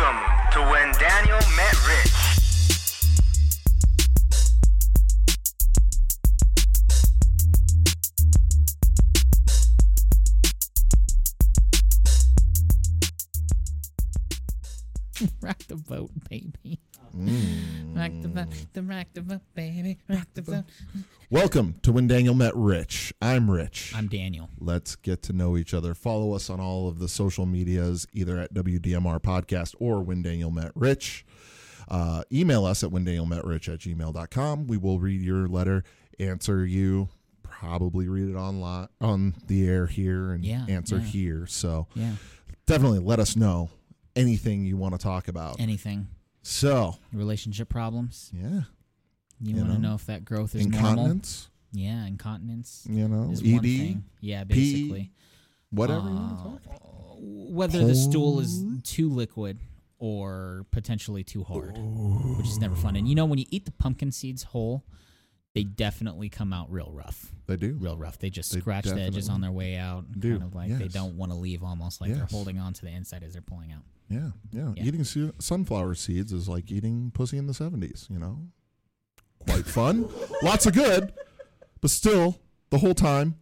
Welcome to When Daniel Met Rich. rock the vote, mm. baby. Rock the vote, the rock the vote, baby. Rock the vote. Welcome to When Daniel Met Rich. I'm Rich. I'm Daniel. Let's get to know each other. Follow us on all of the social medias, either at WDMR Podcast or When Daniel Met Rich. Uh, email us at whendanielmetrich at gmail.com. We will read your letter, answer you, probably read it on, li- on the air here and Yeah, answer yeah. here. So Yeah. definitely let us know anything you want to talk about. Anything. so, Relationship problems. yeah. You, You want to know, if that growth is normal? Incontinence, Yeah, incontinence you know, ED. Yeah, basically. whatever you Uh, want to talk about. Whether the stool is too liquid or potentially too hard, which is never fun. And you know, when you eat the pumpkin seeds whole, they definitely come out real rough. They do. Real rough. They just They scratch the edges on their way out. do, Kind of like they don't want to leave almost like they're holding on to the inside as they're pulling out. Yeah, yeah. Yeah. Eating su- sunflower seeds is like eating pussy in the 70s, you know? Quite fun. Lots of good, but still, the whole time.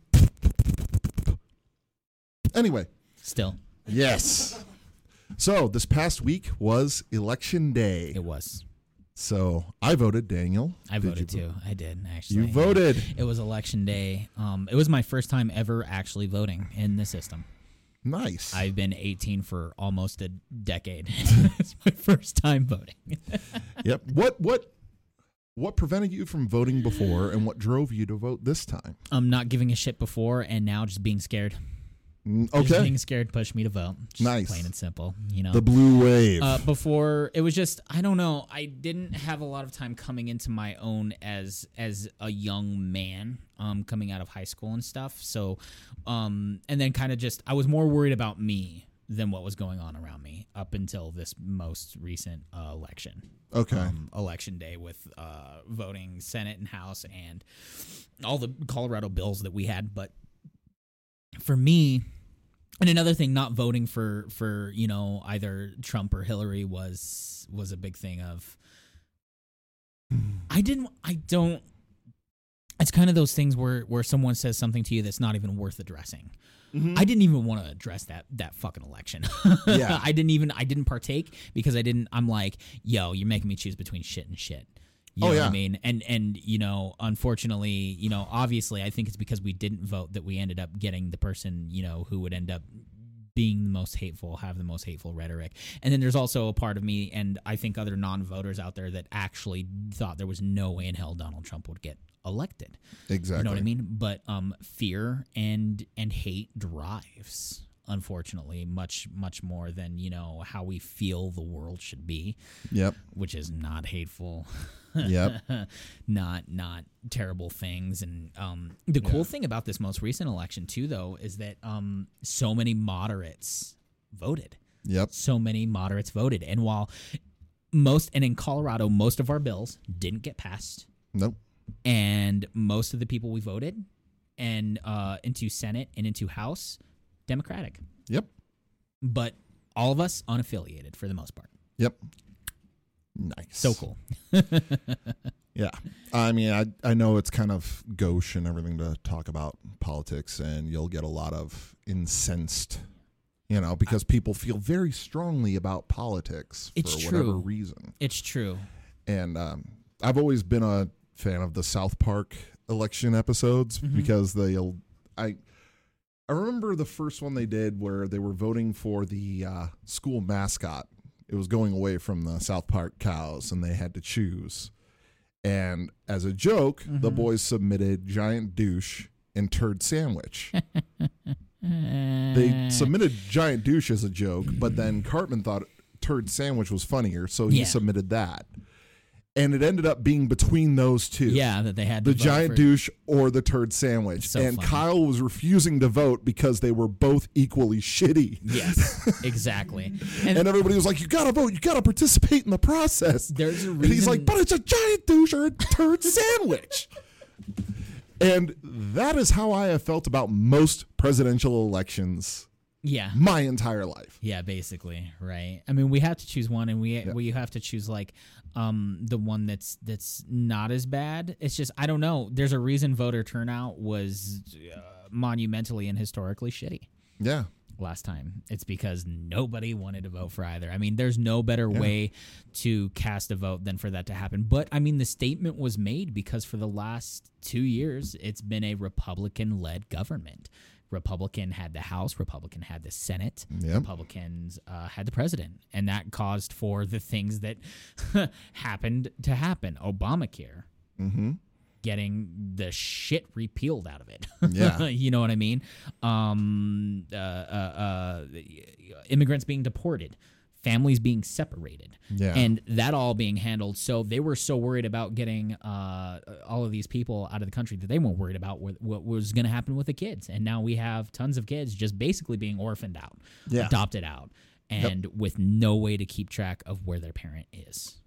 Anyway, Still, yes. So, this past week was election day. it was. So, I voted Daniel. I voted too. I did actually. You voted. It was election day. Um, it was my first time ever actually voting in the system. Nice. I've been 18 for almost a decade. it's my first time voting. yep. What what what prevented you from voting before and what drove you to vote this time? I'm not giving a shit before, and now just being scared. Mm, Just Okay. being scared pushed me to vote. Just Nice. Plain and simple. You know. The blue wave. uh, before it was just I don't know I didn't have a lot of time coming into my own as as a young man um coming out of high school and stuff so um and then kind of just I was more worried about me than what was going on around me up until this most recent uh, election okay. um, election day with uh, voting Senate and House and all the Colorado bills that we had. But for me, and another thing, not voting for for you know either Trump or Hillary was was a big thing of. I didn't. I don't. It's kind of those things where where someone says something to you that's not even worth addressing. Mm-hmm. I didn't even want to address that that fucking election. Yeah. I didn't even I didn't partake because I didn't I'm like, yo, you're making me choose between shit and shit. You Oh, know what yeah. I mean? And and you know, unfortunately, you know, obviously I think it's because we didn't vote that we ended up getting the person, you know, who would end up being the most hateful, have the most hateful rhetoric. And then there's also a part of me and I think other non-voters out there that actually thought there was no way in hell Donald Trump would get elected. Exactly. You know what I mean? But um, fear and and hate drives, unfortunately, much much more than you know how we feel the world should be, Yep. which is not hateful, Yep. not not terrible things. And um, the cool thing about this most recent election too, though, is that um, so many moderates voted Yep. so many moderates voted. And while most, and in Colorado, most of our bills didn't get passed, Nope. And most of the people we voted and uh, into Senate and into House, Democratic. Yep. But all of us unaffiliated for the most part. Yep. Nice. So cool. Yeah. I mean, I I know it's kind of gauche and everything to talk about politics, and you'll get a lot of incensed, you know, because people feel very strongly about politics for whatever true. reason. It's true. And um, I've always been a fan of the South Park election episodes Mm-hmm. because they'll I. I remember the first one they did where they were voting for the uh, school mascot. It was going away from the South Park cows, and they had to choose. And as a joke, the Mm-hmm. boys submitted giant douche and turd sandwich. they submitted giant douche as a joke, but then Cartman thought turd sandwich was funnier, so he Yeah. submitted that. And it ended up being between those two. Yeah, that they had The giant for- douche or the turd sandwich. So and funny. Kyle was refusing to vote because they were both equally shitty. Yes, exactly. And, And everybody was like, You gotta vote, you gotta participate in the process. There's a And he's like, But it's a giant douche or a turd sandwich. And that is how I have felt about most presidential elections Yeah. my entire life. Yeah, basically, right. I mean, we have to choose one, and we we have to choose like um the one that's that's not as bad. It's just I don't know. There's a reason voter turnout was uh, monumentally and historically shitty Yeah. last time. It's because nobody wanted to vote for either. I mean, there's no better way to cast a vote than for that to happen. But I mean, the statement was made because for the last two years, it's been a Republican led government. Republican had the House, Republican had the Senate, Yep. Republicans uh, had the president. And that caused for the things that happened to happen. Obamacare Mm-hmm. getting the shit repealed out of it. Yeah. you know what I mean? Um, uh, uh, uh, immigrants being deported, families being separated, Yeah. and that all being handled. So they were so worried about getting uh, all of these people out of the country that they weren't worried about what, what was going to happen with the kids. And now we have tons of kids just basically being orphaned out, Yeah. adopted out, and with no way to keep track of where their parent is.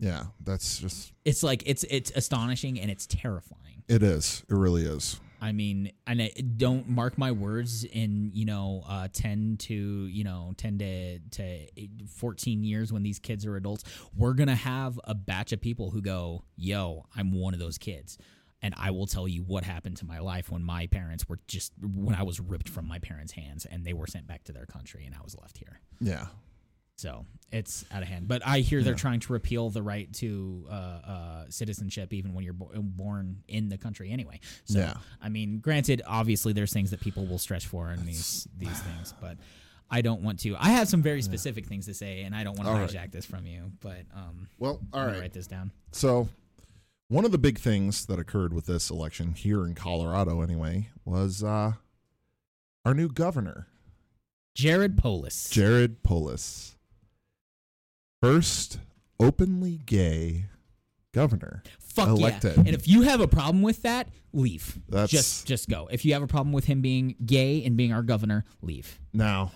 Yeah. That's just It's like it's it's astonishing and it's terrifying. it is. It really is. I mean, and I, don't mark my words. In you know, uh, ten to you know, ten to to fourteen years when these kids are adults, we're gonna have a batch of people who go, "Yo, I'm one of those kids." And I will tell you what happened to my life when my parents were just when I was ripped from my parents' hands and they were sent back to their country and I was left here. Yeah. So it's out of hand. But I hear they're trying to repeal the right to uh, uh, citizenship even when you're bo- born in the country anyway. So Yeah. I mean, granted, obviously there's things that people will stretch for in these these things, but I don't want to. I have some very specific things to say, and I don't want to All right. hijack this from you. But um, Well, all I'm write this down. So, one of the big things that occurred with this election here in Colorado, anyway, was uh, our new governor, Jared Polis. Jared Polis. First openly gay governor. Fuck elected. yeah! And if you have a problem with that, leave. That's- just just go. If you have a problem with him being gay and being our governor, leave. Now,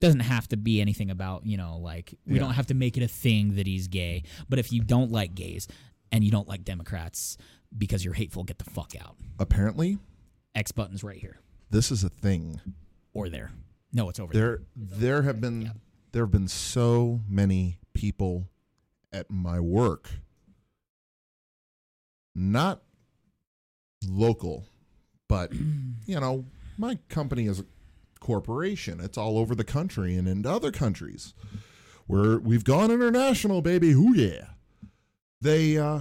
doesn't have to be anything about you know like we Yeah. don't have to make it a thing that he's gay but if you don't like gays and you don't like democrats because you're hateful get the fuck out apparently, x buttons right here this is a thing. or there no it's over there, There, there have been there have been so many people at my work, not local, but you know, my company is a corporation. It's all over the country and into other countries. Where we've gone international, baby. Hoo yeah. They uh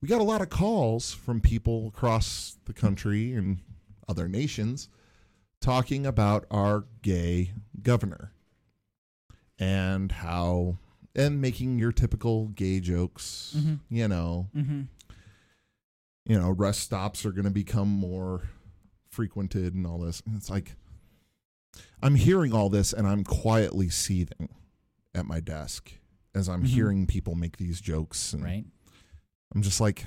we got a lot of calls from people across the country and other nations talking about our gay governor and how and making your typical gay jokes, Mhm. you know, mm-hmm. you know, rest stops are going to become more frequented and all this. And it's like I'm hearing all this and I'm quietly seething at my desk as I'm Mhm. hearing people make these jokes and right I'm just like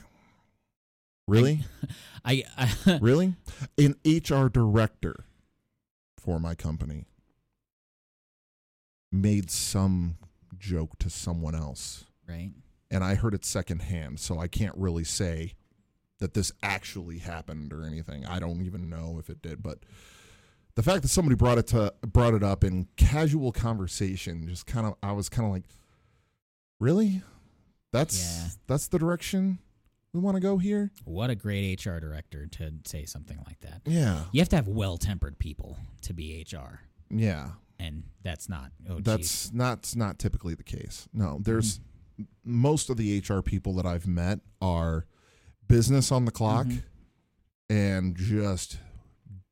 really? i, I really? An HR director for my company made some joke to someone else right and I heard it secondhand, so I can't really say that this actually happened or anything. I don't even know if it did, but the fact that somebody brought it to brought it up in casual conversation just kind of I was kind of like, really? That's Yeah. that's the direction we want to go here? what a great hr director to say something like that Yeah. you have to have well-tempered people to be hr Yeah. and that's not oh geez. That's not not typically the case. No, there's most of the HR people that I've met are business on the clock Mhm. and just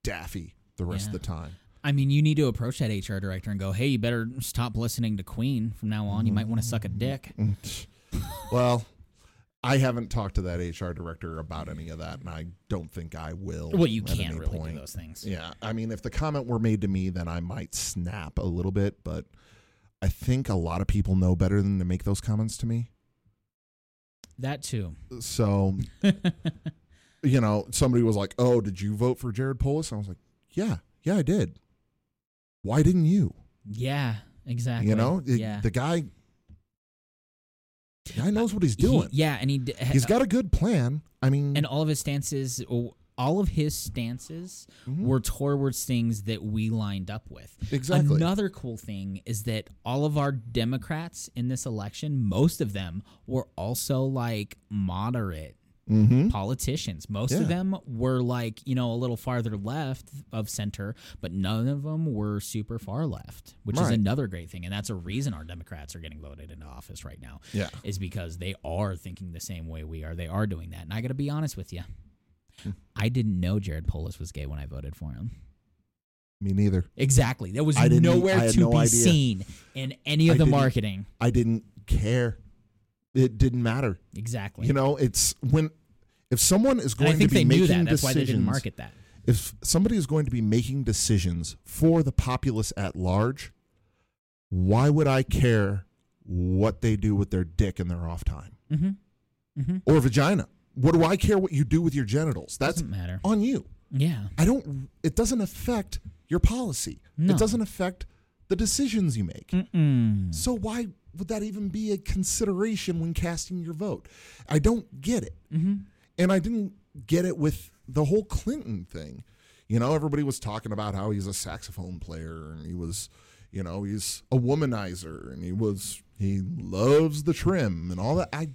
daffy the rest Yeah. of the time. I mean, you need to approach that HR director and go, "Hey, you better stop listening to Queen from now on. You might want to suck a dick." well, I haven't talked to that HR director about any of that, and I don't think I will. Well, you can't really point. do those things. Yeah, I mean, if the comment were made to me, then I might snap a little bit, but I think a lot of people know better than to make those comments to me. That too. So, you know, somebody was like, "Oh, did you vote for Jared Polis?" I was like, "Yeah, yeah, I did." Why didn't you? Yeah, exactly. You know, it- yeah. the guy, the guy knows what he's He- doing. yeah, and he d- He's uh, got a good plan. I mean, and all of his stances. all of his stances mm-hmm. were towards things that we lined up with. Exactly. Another cool thing is that all of our Democrats in this election, most of them were also like moderate politicians. Most Mm-hmm. Yeah. of them were like, you know, a little farther left of center, but none of them were super far left, which is another great thing. And that's a reason our Democrats are getting voted into office right now. Yeah. Is because they are thinking the same way we are. They are doing that. And I got to be honest with you. Hmm. I didn't know Jared Polis was gay when I voted for him. Me neither. Exactly. There was nowhere to no be idea. seen in any of I the marketing. I didn't care. It didn't matter. Exactly. You know, it's when if someone is going I think to be they knew making that. That's why they didn't decisions- market that. if somebody is going to be making decisions for the populace at large, why would I care what they do with their dick in their off time Mm-hmm. Mm-hmm. or vagina? What do I care what you do with your genitals? That's Doesn't matter. on you. Yeah. I don't. It doesn't affect your policy. No. It doesn't affect the decisions you make. Mm-mm. So why would that even be a consideration when casting your vote? I don't get it. Mm-hmm. And I didn't get it with the whole Clinton thing. You know, everybody was talking about how he's a saxophone player and he was, you know, he's a womanizer and he was he loves the trim and all that. I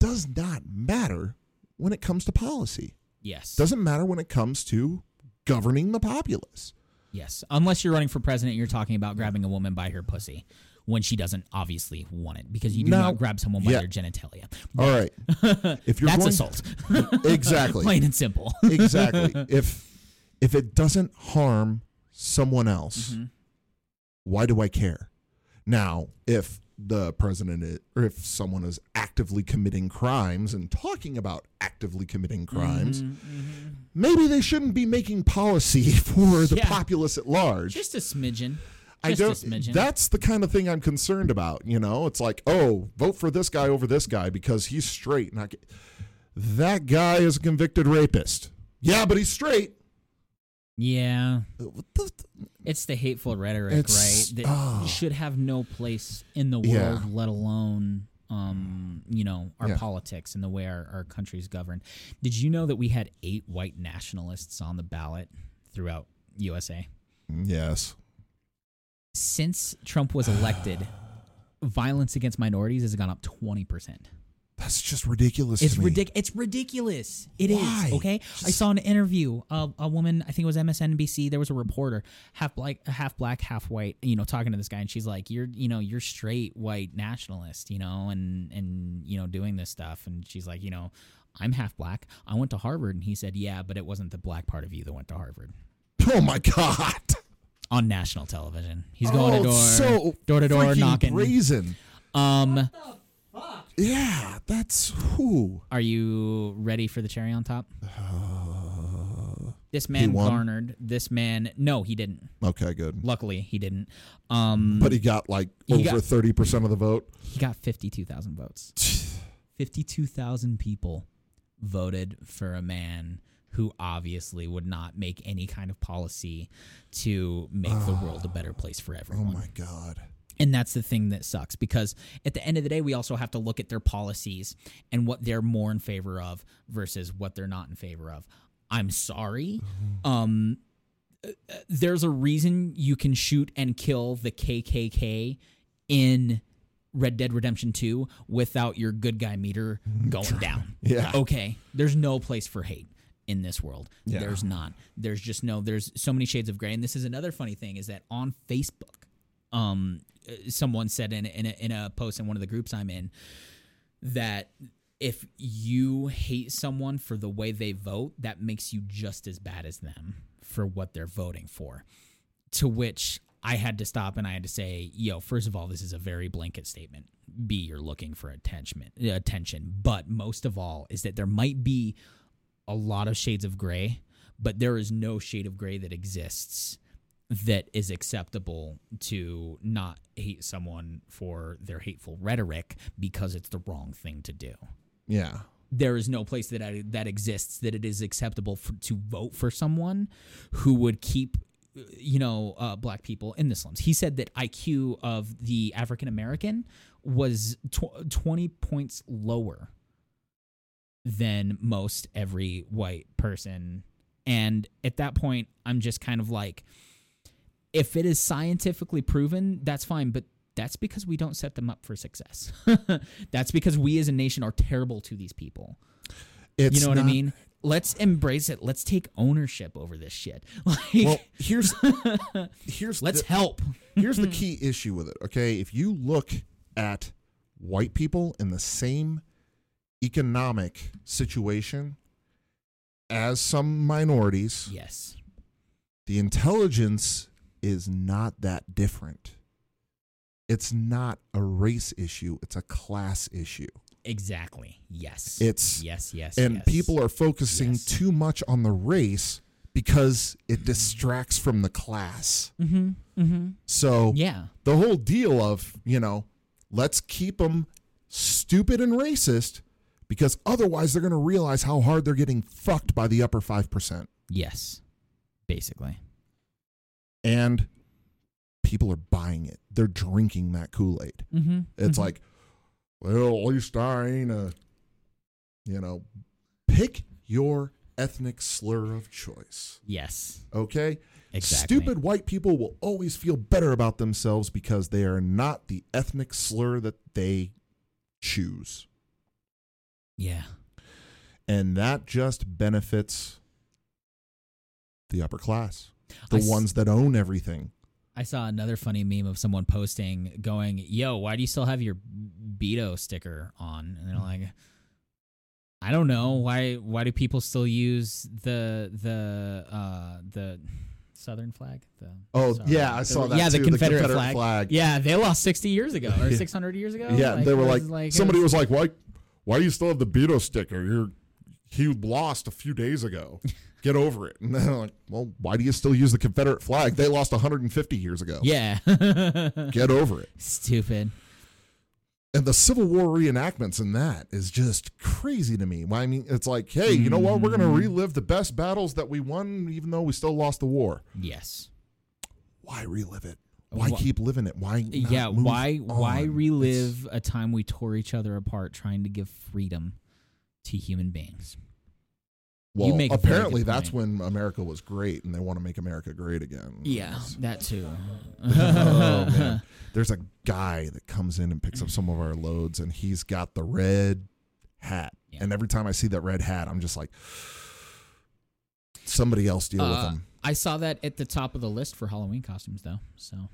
does not matter when it comes to policy. Yes. Doesn't matter when it comes to governing the populace. yes. Unless you're running for president, and you're talking about grabbing a woman by her pussy when she doesn't obviously want it because you do not grab someone by yeah. their genitalia. All right. If you're That's going assault. exactly. Plain and simple. exactly. If if it doesn't harm someone else, Mm-hmm. why do I care? Now, if the president is, or if someone is actively committing crimes and talking about actively committing crimes, Mm-hmm, maybe they shouldn't be making policy for the Yeah. populace at large. Just a smidgen. I Just don't. That's the kind of thing I'm concerned about. You know, it's like, oh, vote for this guy over this guy because he's straight. Not that guy is a convicted rapist. Yeah, but he's straight. yeah. What the- It's the hateful rhetoric, right? That oh. should have no place in the world, Yeah. let alone um, you know, our Yeah. politics and the way our, our country's governed. Did you know that we had eight white nationalists on the ballot throughout USA? Yes. Since Trump was elected, violence against minorities has gone up twenty percent. That's just ridiculous. It's ridiculous. It's ridiculous. It is Why? okay. I saw an interview of a woman. I think it was MSNBC. There was a reporter, half black, half black, half white. You know, talking to this guy, and she's like, "You're, you know, you're straight white nationalist. You know, and and you know, doing this stuff." And she's like, "You know, I'm half black. I went to Harvard." And he said, "Yeah, but it wasn't the black part of you that went to Harvard." Oh my god. On national television, he's going oh, to door, so door to door, knocking. Reason. Um, Yeah, that's who. Are you ready for the cherry on top? This man garnered. This man, no, he didn't. Okay, good. Luckily, he didn't. Um, But he got like He over thirty percent of the vote. he got fifty-two thousand votes. Fifty-two thousand people voted for a man who obviously would not make any kind of policy to make the world a better place for everyone. Oh my god. And that's the thing that sucks because at the end of the day, we also have to look at their policies and what they're more in favor of versus what they're not in favor of. I'm sorry. Um, uh, uh, there's a reason you can shoot and kill the KKK in Red Dead Redemption 2 without your good guy meter going down. Yeah. Okay. There's no place for hate in this world. Yeah. There's not. There's just no there's so many shades of gray and this is another funny thing is that on Facebook um uh, someone said in a, in a, in a post in one of the groups I'm in that if you hate someone for the way they vote, that makes you just as bad as them for what they're voting for. To which I had to stop and I had to say, yo, first of all, this is a very blanket statement. B, you're looking for attention, attention. But most of all, is that there might be a lot of shades of gray, but there is no shade of gray that exists that is acceptable to not hate someone for their hateful rhetoric because it's the wrong thing to do. Yeah. There is no place that I, that exists that it is acceptable for, to vote for someone who would keep you know uh, black people in the slums. He said that IQ of the African American was tw- 20 points lower than most every white person. And at that point, I'm just kind of like, if it is scientifically proven, that's fine, but that's because we don't set them up for success. that's because we as a nation are terrible to these people. It's you know what I mean? Let's embrace it. Let's take ownership over this shit. Like, Well, here's here's let's the, help. here's the key issue with it. Okay, if you look at white people in the same economic situation as some minorities, Yes. the intelligence is not that different. It's not a race issue, it's a class issue. Exactly. Yes. It's yes, yes, and yes. people are focusing Yes. too much on the race because it distracts from the class. Mm-hmm. Mm-hmm. So Yeah. the whole deal of, you know, let's keep them stupid and racist because otherwise they're going to realize how hard they're getting fucked by the upper 5%. Yes. Basically. And people are buying it. They're drinking that Kool-Aid. Mm-hmm. It's like, well, at least I ain't a, you know, pick your ethnic slur of choice. yes. Okay? Exactly. Stupid white people will always feel better about themselves because they are not the ethnic slur that they choose. Yeah. And that just benefits the upper class, the I s- ones that own everything. I saw another funny meme of someone posting going, "Yo, why do you still have your Beto sticker on?" And they're like, "I don't know. Why why do people still use the the uh the Southern flag? The Oh, sorry. yeah, I The- saw that Yeah, too, the the Confederate, Confederate flag. flag. Yeah, they lost 60 years ago or 600 years ago. yeah, they were it like, somebody was- was like, why, why do you still have the Beto sticker? You're, he lost a few days ago. Get over it. And they're like, well, why do you still use the Confederate flag? They lost 150 years ago. Yeah. Get over it. Stupid. And the Civil War reenactments in that is just crazy to me. Well, I mean, it's like, hey, you know what? We're going to Mm-hmm. relive the best battles that we won, even though we still lost the war. Yes. Why relive it? Why keep living it? Why? Yeah, why why on? relive a time we tore each other apart trying to give freedom to human beings? Well, apparently that's point. when America was great, and they want to make America great again. It's- that too. oh, man. There's a guy that comes in and picks up some of our loads, and he's got the red hat. Yeah. And every time I see that red hat, I'm just like, somebody else deal with Uh, him. I saw that at the top of the list for Halloween costumes, though. So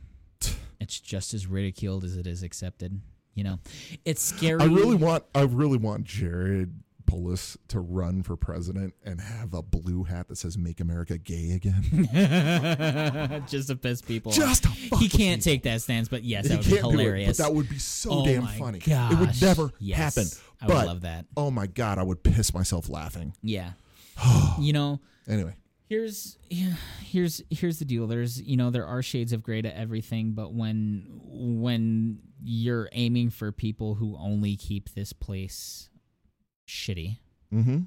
it's just as ridiculed as it is accepted. You know, it's scary. I really want, I really want Jared Polis to run for president and have a blue hat that says "Make America Gay Again." just to piss people. Just he can't people. take that stance, but yes, He that would be it, hilarious. but that would be so Oh damn funny. It would never Yes, happen. I would but love that. oh my god, I would piss myself laughing. Yeah. you know, Anyway, here's yeah, here's here's the deal. There's you know there are shades of gray to everything but when when you're aiming for people who only keep this place shitty mm-hmm.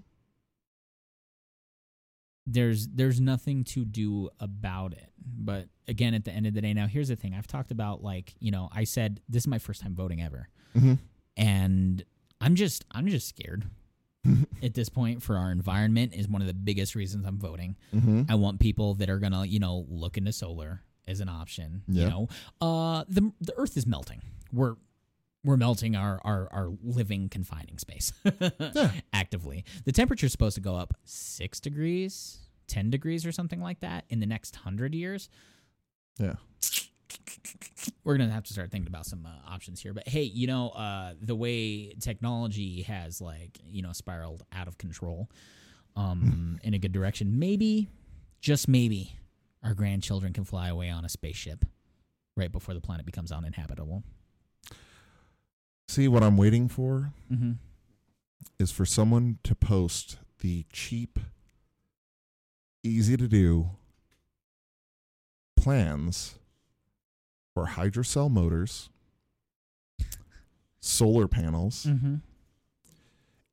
there's there's nothing to do about it. But again at the end of the day now here's the thing. I've talked about like you know i said this is my first time voting ever. Mm-hmm. and i'm just i'm just scared at this point for our environment is one of the biggest reasons i'm voting Mm-hmm. I want people that are gonna, you know, look into solar as an option. You Yeah. know, uh, the the Earth is melting. We're we're melting our our, our living confining space yeah. actively. The temperature's supposed to go up six degrees, ten degrees, or something like that in the next hundred years. Yeah. We're gonna have to start thinking about some uh, options here. But hey, you know, uh, the way technology has like you know spiraled out of control, um, in a good direction, maybe, just maybe, our grandchildren can fly away on a spaceship right before the planet becomes uninhabitable. See what I'm waiting for Mm-hmm. is for someone to post the cheap, easy to do plans for hydrocell motors, solar panels, Mm-hmm.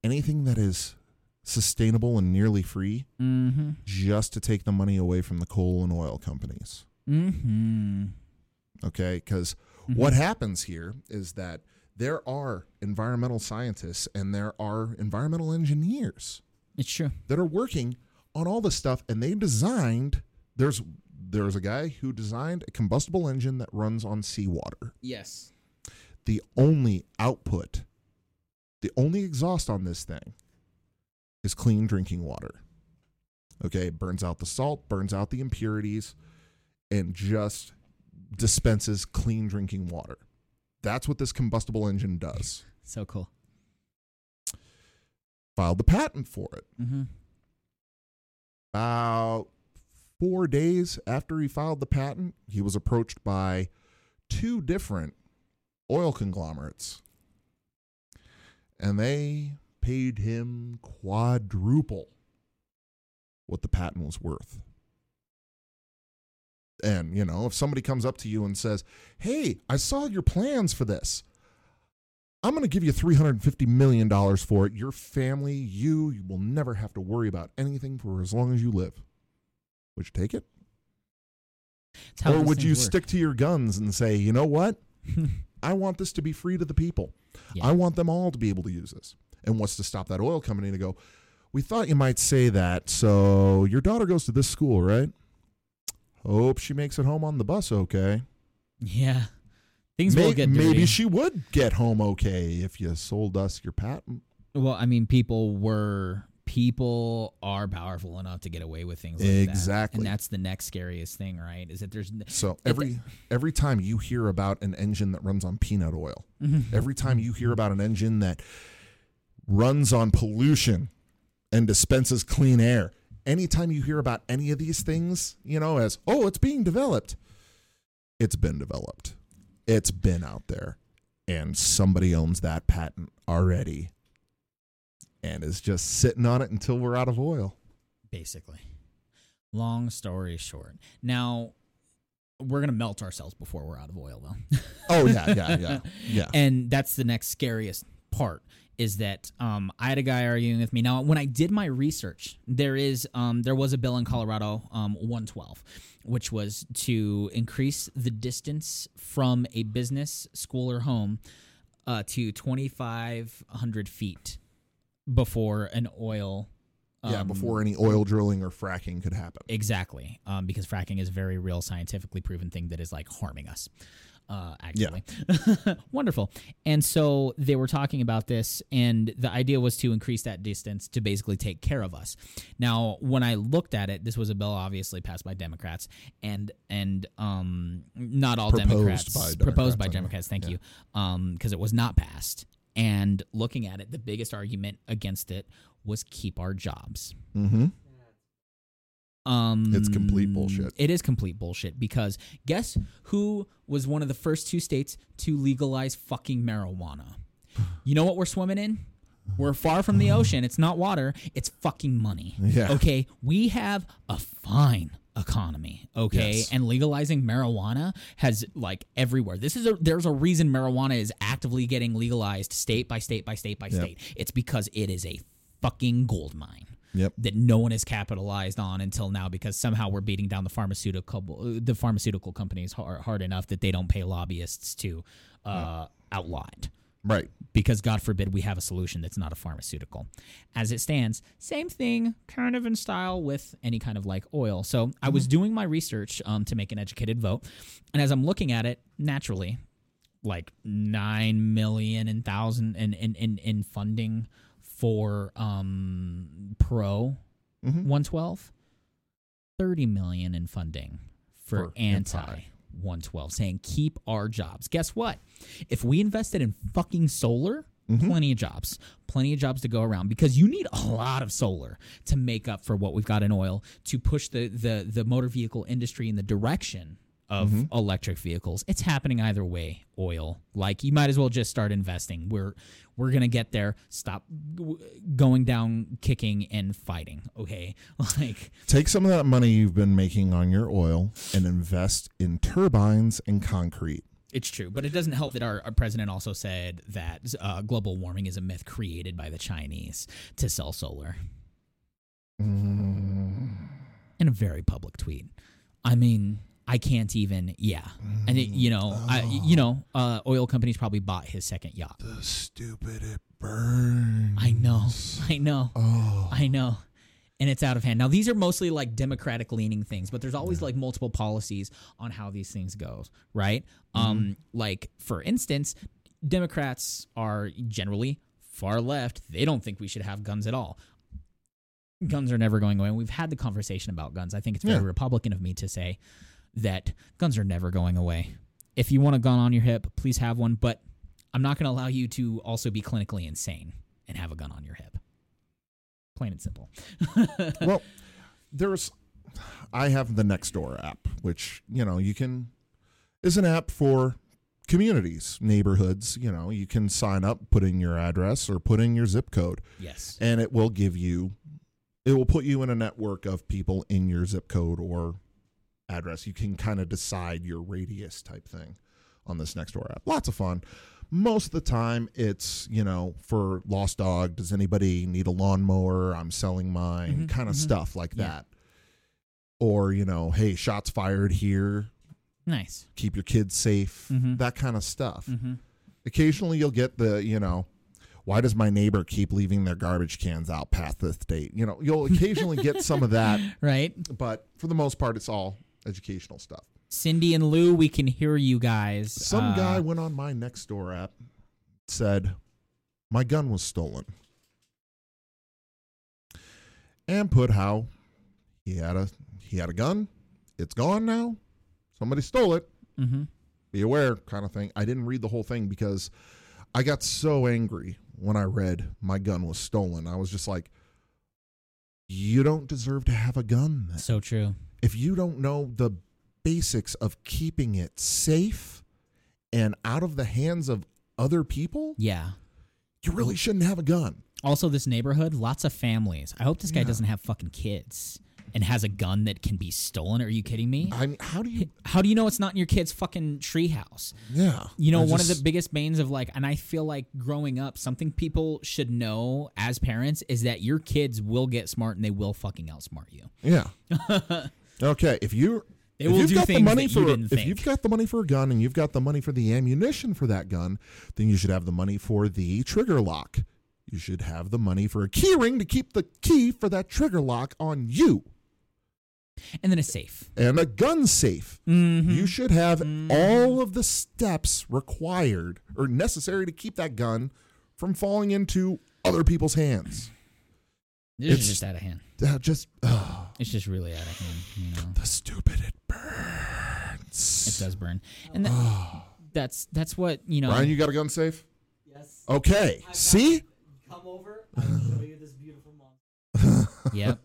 anything that is sustainable and nearly free, Mm-hmm. just to take the money away from the coal and oil companies. Mm-hmm. Okay, because what happens here is that there are environmental scientists and there are environmental engineers It's true. that are working on all this stuff and they designed there's there's a guy who designed a combustible engine that runs on seawater Yes. the only output the only exhaust on this thing is clean drinking water okay it burns out the salt burns out the impurities and just dispenses clean drinking water that's what this combustible engine does So cool. filed the patent for it Mm-hmm. About four days after he filed the patent, he was approached by two different oil conglomerates. And they paid him quadruple what the patent was worth. And, you know, if somebody comes up to you and says, Hey, I saw your plans for this. I'm going to give you $350 million for it. Your family, you, you will never have to worry about anything for as long as you live. Would you take it? Or would you work. stick to your guns and say, you know what? I want this to be free to the people. Yeah. I want them all to be able to use this. And what's to stop that oil company to go, we thought you might say that. So your daughter goes to this school, right? Hope she makes it home on the bus okay. yeah. Things May- will get maybe she would get home okay if you sold us your patent. Well, I mean, people were people are powerful enough to get away with things like that. Exactly. and that's the next scariest thing, right? Is that there's So every every time you hear about an engine that runs on peanut oil, mm-hmm. every time you hear about an engine that runs on pollution and dispenses clean air, anytime you hear about any of these things, you know, as oh, it's being developed, it's been developed. It's been out there. And somebody owns that patent already and is just sitting on it until we're out of oil. basically. Long story short. Now we're gonna melt ourselves before we're out of oil, though. Oh yeah, yeah, yeah. Yeah. and that's the next scariest part is that um, I had a guy arguing with me. Now, when I did my research, there is um, there was a bill in Colorado, um, 112, which was to increase the distance from a business, school, or home uh, to 2,500 feet before an oil. yeah, um, before any oil drilling or fracking could happen. Exactly, um, because fracking is a very real, scientifically proven thing that is like harming us. Uh, actually, wonderful. And so they were talking about this, and the idea was to increase that distance to basically take care of us. Now, when I looked at it, this was a bill obviously passed by Democrats, and and um, not all Proposed Democrats by proposed by Democrats, Democrats. Thank yeah. you, um, because it was not passed. And looking at it, the biggest argument against it was keep our jobs. Mm-hmm. Um, It's complete bullshit. It is complete bullshit because guess who was one of the first two states to legalize fucking marijuana? You know what we're swimming in? We're far from the ocean. It's not water. It's fucking money. Yeah. Okay. We have a fine economy. Okay. Yes. And legalizing marijuana has like everywhere. This is a there's a reason marijuana is actively getting legalized state by state by state by state. It's because it is a fucking gold mine Yep. that no one has capitalized on until now because somehow we're beating down the pharmaceutical the pharmaceutical companies hard, hard enough that they don't pay lobbyists to uh, outlaw it Right. because God forbid we have a solution that's not a pharmaceutical. As it stands, same thing, kind of in style with any kind of like oil. So I was doing my research um, to make an educated vote, and as I'm looking at it, naturally, like nine million and thousand in in in, in funding for um pro Mhm. 112 30 million in funding for, For anti anti. 112 saying keep our jobs. Guess what? If we invested in fucking solar Mm-hmm. plenty of jobs plenty of jobs to go around because you need a lot of solar to make up for what we've got in oil to push the the, the motor vehicle industry in the direction of Mm-hmm. electric vehicles. It's happening either way oil. Like you might as well just start investing. We're we're gonna get there stop g- going down kicking and fighting okay like Take some of that money you've been making on your oil and invest in turbines and concrete. It's true, but it doesn't help that our, our president also said that uh, global warming is a myth created by the Chinese to sell solar Mm. in a very public tweet. I mean, I can't even. Yeah, and it, you know, I, you know, uh, oil companies probably bought his second yacht. The stupid it burns. I know, I know, Oh. I know. And it's out of hand. Now these are mostly like democratic leaning things, but there's always like multiple policies on how these things go, right? Um like for instance, Democrats are generally far left. They don't think we should have guns at all. Guns are never going away. We've had the conversation about guns. I think it's very Yeah. Republican of me to say that guns are never going away. If you want a gun on your hip, please have one, but I'm not going to allow you to also be clinically insane and have a gun on your hip. Plain and simple. well, there's I have the Nextdoor app, which, you know, you can is an app for communities, neighborhoods, you know, you can sign up, put in your address or put in your zip code yes. and it will give you it will put you in a network of people in your zip code or address. You can kind of decide your radius type thing on this Nextdoor app. Lots of fun. Most of the time, it's you know for lost dog. Does anybody need a lawnmower? I'm selling mine, Mhm, kind of mhm. stuff like Yeah. that. Or you know, hey, shots fired here. Nice. Keep your kids safe. Mhm. That kind of stuff. Mm-hmm. Occasionally, you'll get the you know. Why does my neighbor keep leaving their garbage cans out past this date? You know, you'll occasionally get some of that, Right. but for the most part, it's all educational stuff. Cindy and Lou, we can hear you guys. Some Uh, guy went on my Nextdoor app, said, My gun was stolen. And put how he had a he had a gun. It's gone now. Somebody stole it. mhm. Be aware, kind of thing. I didn't read the whole thing because I got so angry when I read my gun was stolen. I was just like, You don't deserve to have a gun. then." So true. If you don't know the basics of keeping it safe and out of the hands of other people, Yeah. you really shouldn't have a gun. Also, this neighborhood, lots of families. I hope this guy Yeah. doesn't have fucking kids and has a gun that can be stolen. Are you kidding me? I mean, how do you? How do you know it's not in your kid's fucking treehouse? Yeah, You know, I one of the biggest banes of like, and I feel like growing up, something people should know as parents is that your kids will get smart and they will fucking outsmart you. Yeah. okay, if you They if will you've do got the things money that for you didn't if think. you've got the money for a gun and you've got the money for the ammunition for that gun, then you should have the money for the trigger lock. You should have the money for a key ring to keep the key for that trigger lock on you. And then a safe. And a gun safe. Mm-hmm. You should have all of the steps required or necessary to keep that gun from falling into other people's hands. This it's- is just out of hand. That just oh, It's just really out of hand. You know, the stupid it burns. it does burn, and that, that's that's what you know. Ryan, you got a gun safe? Yes. Okay. See? Come over. I will show you this beautiful monster. Yep.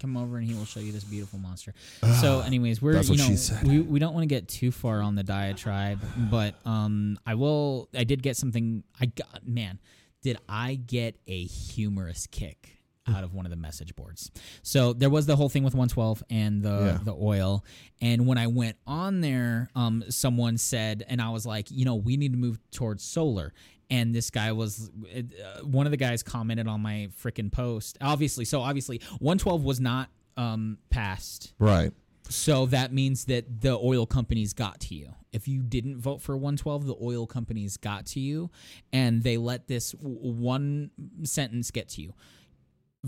Come over and he will show you this beautiful monster. So, anyways, we're That's you what know she said. we we don't want to get too far on the diatribe, but um, I will. I did get something. I got man, did I get a humorous kick out of one of the message boards? So there was the whole thing with 112 and the Yeah. the oil, and when I went on there, um, someone said, and I was like, you know, we need to move towards solar. And this guy was uh, one of the guys commented on my freaking post. Obviously, so obviously, 112 was not um, passed. Right. So that means that the oil companies got to you. If you didn't vote for 112, the oil companies got to you and they let this one sentence get to you.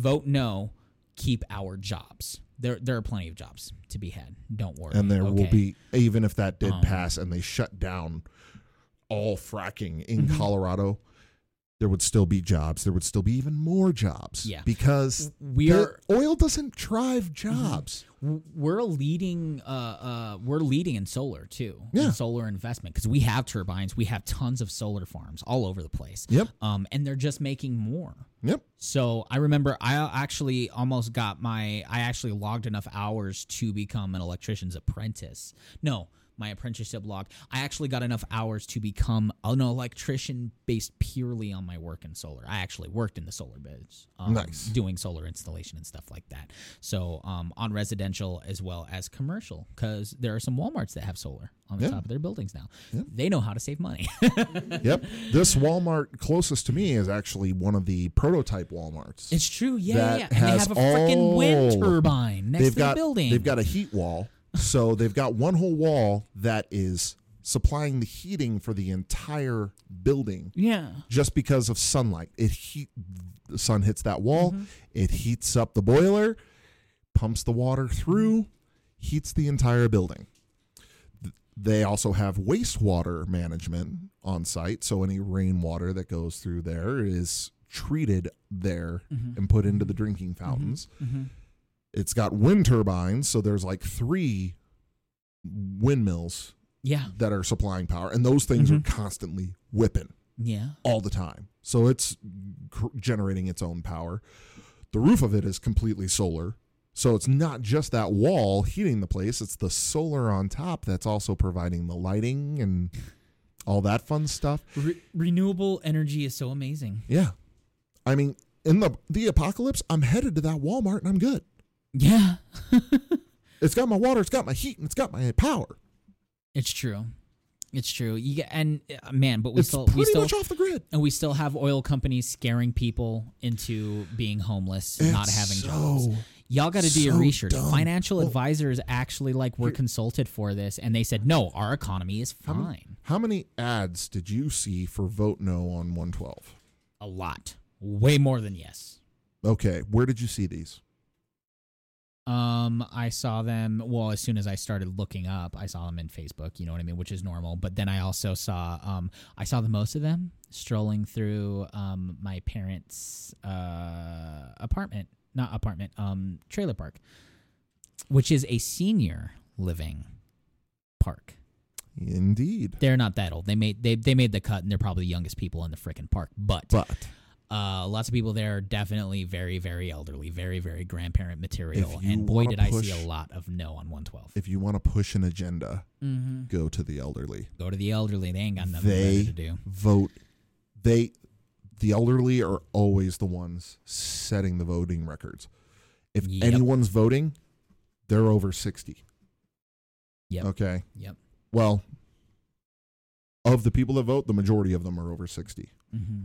Vote no, keep our jobs. There there are plenty of jobs to be had. Don't worry. And there will be even if that did Um, pass and they shut down all fracking in Mm-hmm. Colorado, there would still be jobs. There would still be even more jobs. Yeah. Because We're oil doesn't drive jobs. we're leading uh uh we're leading in solar too Yeah. in solar investment because we have turbines we have tons of solar farms all over the place Yep. um and they're just making more Yep. so i remember i actually almost got my i actually logged enough hours to become an electrician's apprentice no my apprenticeship log. I actually got enough hours to become an electrician based purely on my work in solar. I actually worked in the solar biz um, Nice. doing solar installation and stuff like that. So um, on residential as well as commercial because there are some walmarts that have solar on the Yeah. top of their buildings now. They know how to save money. Yep. This Walmart closest to me is actually one of the prototype Walmarts. it's true. Yeah yeah and they have a freaking wind turbine next they've to got the building. they've got a heat wall so they've got one whole wall that is supplying the heating for the entire building Yeah. just because of sunlight. It heat the sun hits that wall, Mm-hmm. it heats up the boiler, pumps the water through, heats the entire building. They also have wastewater management on site, so any rainwater that goes through there is treated there Mm-hmm. and put into the drinking fountains. Mhm. It's got wind turbines, so there's like three windmills Yeah. that are supplying power, and those things Mhm. are constantly whipping Yeah. all the time. So it's cr- generating its own power. The roof of it is completely solar. So it's not just that wall heating the place, it's the solar on top that's also providing the lighting and all that fun stuff. Re- renewable energy is so amazing. Yeah. I mean, in the the apocalypse, I'm headed to that Walmart and I'm good. Yeah. It's got my water, it's got my heat, and it's got my power. It's true. It's true. You get, and uh, man, but we it's still we pretty still much off the grid. and we still have oil companies scaring people into being homeless, not having so- jobs. Y'all got to do your research. dumb. Financial Well, advisors actually like were consulted for this, and they said no, our economy is How many- fine. How many ads did you see for vote no on 112? A lot, way more than yes. Okay, where did you see these? Um, I saw them. Well, as soon as I started looking up, I saw them in Facebook. You know what I mean, which is normal. But then I also saw, um, I saw the most of them strolling through um my parents' uh apartment, not apartment, um trailer park, which is a senior living park. Indeed. They're not that old. They made they they made the cut, and they're probably the youngest people in the freaking park. But But uh, lots of people there are definitely very, very elderly, very, very grandparent material. And boy, wanna did I see a lot of no on 112. if you want to push an agenda, Mm-hmm. go to the elderly. Go to the elderly. They ain't got nothing They better to do. vote. They, the elderly are always the ones setting the voting records. If Yep. anyone's voting, they're over 60. Yep. Okay. Yep. Well, of the people that vote, the majority of them are over 60. Mm-hmm.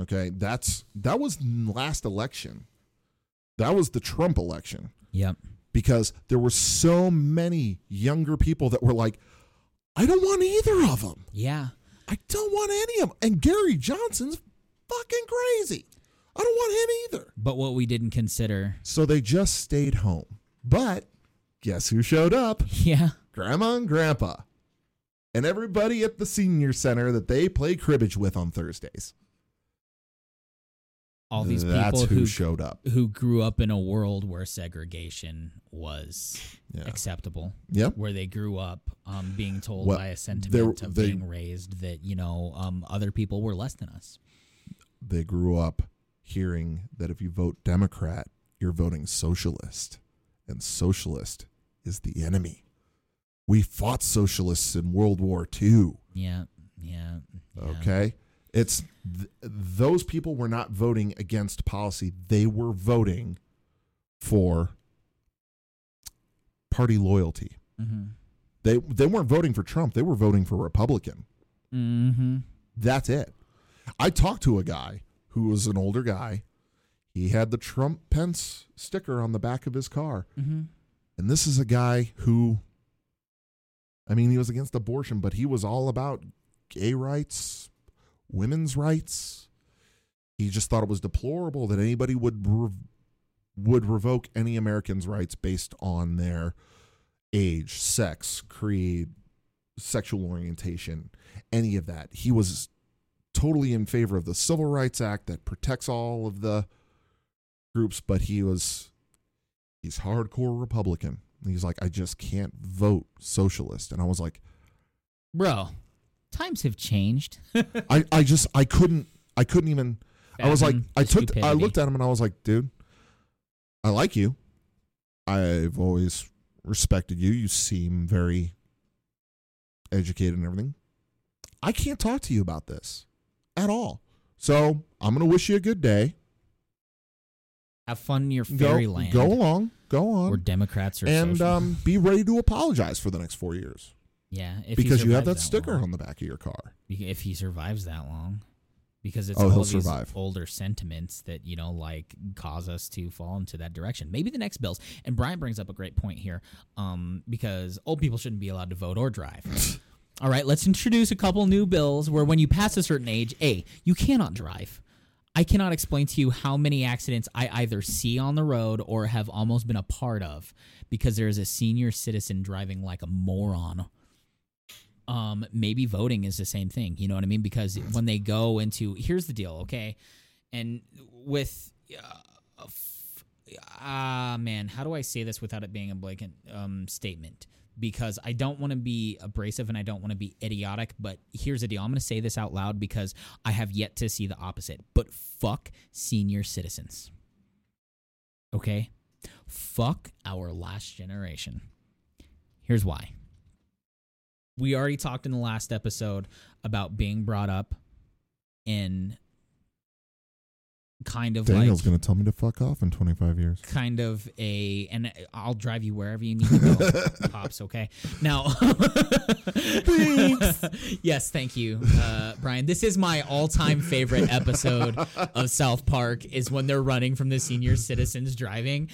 Okay. That's that was last election. That was the Trump election. Yep. because there were so many younger people that were like, I don't want either of them. Yeah. I don't want any of them. And Gary Johnson's fucking crazy. I don't want him either. But what we didn't consider. So they just stayed home. But guess who showed up? Yeah. Grandma and Grandpa. And everybody at the senior center that they play cribbage with on Thursdays. All these That's people who, who showed up. who grew up in a world where segregation was Yeah. acceptable. Yep. Where they grew up um, being told Well, by a sentiment of they- being raised that, you know, um, other people were less than us. They grew up hearing that if you vote Democrat, you're voting socialist. And socialist is the enemy. We fought socialists in World War II. Yeah. Yeah. yeah. Okay. It's th- those people were not voting against policy. They were voting for party loyalty. Mm-hmm. They they weren't voting for Trump. They were voting for Republican. Mm-hmm. That's it. I talked to a guy who was an older guy. He had the Trump Pence sticker on the back of his car. Mm-hmm. And this is a guy who, I mean, he was against abortion, but he was all about gay rights, women's rights. He just thought it was deplorable that anybody would re- would revoke any Americans' rights based on their age, sex, creed, sexual orientation, any of that. He was totally in favor of the Civil Rights Act that protects all of the groups, but he was he's hardcore Republican. He's like, I just can't vote socialist. And I was like, Bro, times have changed. I, I just I couldn't I couldn't even I was like I took I looked at him and I was like, dude, I like you. I've always respected you. You seem very educated and everything. I can't talk to you about this at all. So I'm gonna wish you a good day. Have fun in your fairyland. go along, go on, Where Democrats are and um, be ready to apologize for the next four years yeah, if because you have that survives sticker long. on the back of your car. If he survives that long. because it's Oh, all these survive. older sentiments that you know like cause us to fall into that direction. Maybe the next bills. And Brian brings up a great point here, um, because old people shouldn't be allowed to vote or drive. all right, let's introduce a couple new bills where when you pass a certain age, a you cannot drive. I cannot explain to you how many accidents I either see on the road or have almost been a part of because there's a senior citizen driving like a moron. Um, maybe voting is the same thing. You know what I mean? Because when they go into here's the deal, okay, and with uh, ah man, how do I say this without it being a blanket um, statement? Because I don't want to be abrasive and I don't want to be idiotic, but here's the deal. I'm going to say this out loud because I have yet to see the opposite. But fuck senior citizens. Okay? Fuck our last generation. Here's why. We already talked in the last episode about being brought up in kind of Daniel's like to tell me to fuck off in 25 years. kind of a and I'll drive you wherever you need to go, pops. Okay. Now, yes, thank you, uh, Brian. This is my all-time favorite episode of South Park is when they're running from the senior citizens driving,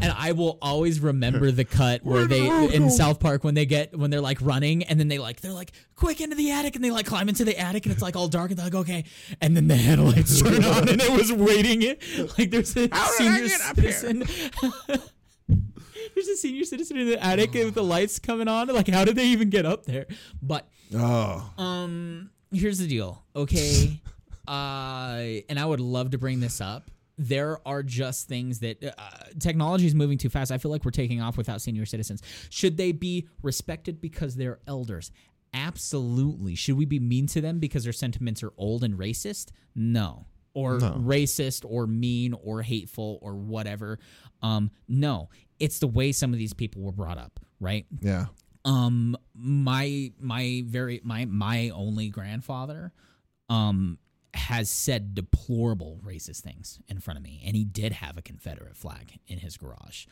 and I will always remember the cut where they in South Park when they get when they're like running and then they like they're like quick into the attic and they like climb into the attic and it's like all dark and they're like okay, and then the headlights turn on and it was waiting it like there's a senior citizen. There's a senior citizen in the attic with the lights coming on. Like, how did they even get up there? But Oh. um, here's the deal, okay? uh, and I would love to bring this up. There are just things that uh, technology is moving too fast. I feel like we're taking off without senior citizens. Should they be respected because they're elders? Absolutely. Should we be mean to them because their sentiments are old and racist? No. Or No. racist or mean or hateful or whatever. Um, no. It's the way some of these people were brought up, right? Yeah. um my my very my my only grandfather um has said deplorable racist things in front of me and he did have a confederate flag in his garage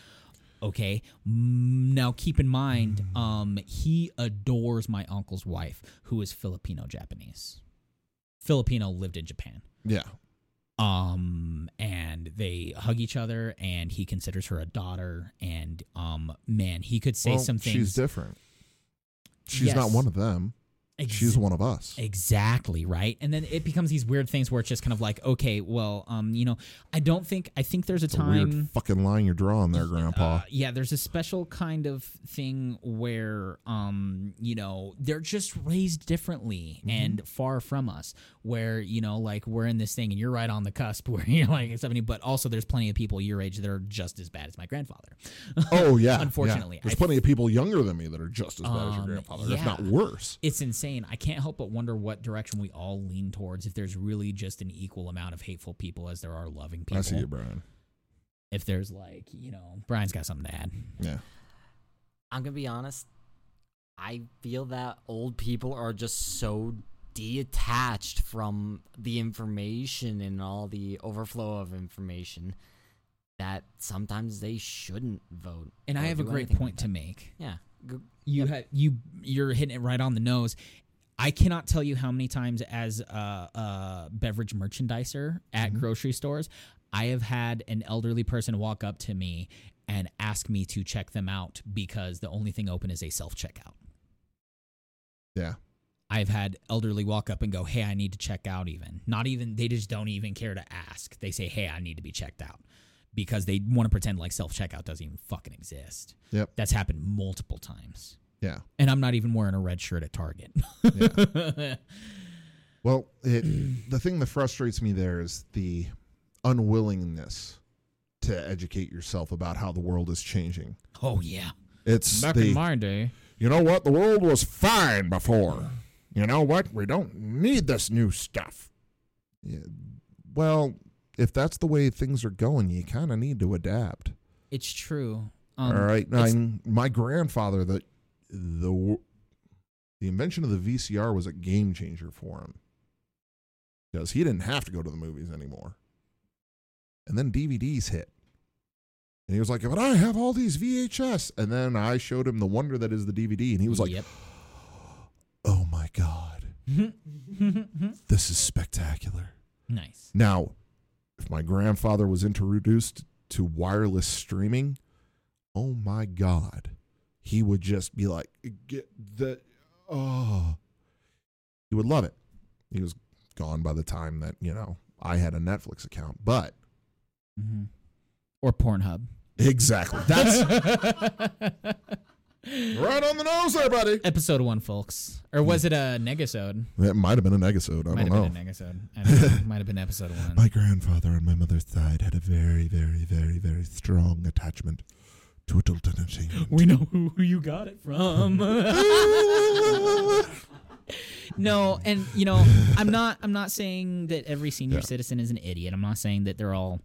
okay Mm, now keep in mind um he adores my uncle's wife who is filipino japanese filipino lived in japan Yeah. um and they hug each other and he considers her a daughter and um man he could say well, some things she's different. She's not one of them. Ex- She's one of us. Exactly right, and then it becomes these weird things where it's just kind of like, okay, well, um, you know, I don't think I think there's a It's a time. fucking line you're drawing there, Grandpa. Uh, yeah, there's a special kind of thing where, um, you know, they're just raised differently Mm-hmm. and far from us. Where you know, like we're in this thing, and you're right on the cusp where you're like 70, but also there's plenty of people your age that are just as bad as my grandfather. oh yeah. Unfortunately, yeah. there's I- plenty of people younger than me that are just as bad as your Um, grandfather, if not worse. it's insane. I can't help but wonder what direction we all lean towards. If there's really just an equal amount of hateful people as there are loving people. I see you, Brian. If there's like, you know, Brian's got something to add. Yeah. I'm gonna be honest. I feel that old people are just so detached from the information and all the overflow of information that sometimes they shouldn't vote. And I have a great point to make. Yeah. You had you you're hitting it right on the nose. I cannot tell you how many times as a, a beverage merchandiser at mm-hmm. grocery stores, I have had an elderly person walk up to me and ask me to check them out because the only thing open is a self checkout. Yeah. I've had elderly walk up and go, "Hey, I need to check out." Even not even they just don't even care to ask. They say, "Hey, I need to be checked out," because they want to pretend like self checkout doesn't even fucking exist. Yep. That's happened multiple times, Yeah. and I'm not even wearing a red shirt at Target. Well, it, the thing that frustrates me there is the unwillingness to educate yourself about how the world is changing. oh yeah, It's back the, my day, you know what? The world was fine before. You know what? We don't need this new stuff. Yeah, well, if that's the way things are going, you kind of need to adapt. it's true. Um, All right. I my grandfather, the the the invention of the VCR was a game changer for him because he didn't have to go to the movies anymore. And then DVDs hit, and he was like, "But I have all these VHS." And then I showed him the wonder that is the DVD, and he was like, yep. "Oh my god." this is spectacular. nice. Now, if my grandfather was introduced to wireless streaming, oh my God, he would just be like, get the, oh, he would love it. He was gone by the time that, you know, I had a Netflix account. But hmm Or Pornhub. exactly, that's right on the nose there, buddy. Episode one, folks. Or was it a negasode? It might have been an episode. I Might don't have know. been a negasode. I don't know. Might have been episode one. My grandfather on my mother's side had a very, very, very, very strong attachment to adult entertainment. we know who you got it from. no, and you know, I'm not. I'm not saying that every senior Yeah. citizen is an idiot. I'm not saying that they're all.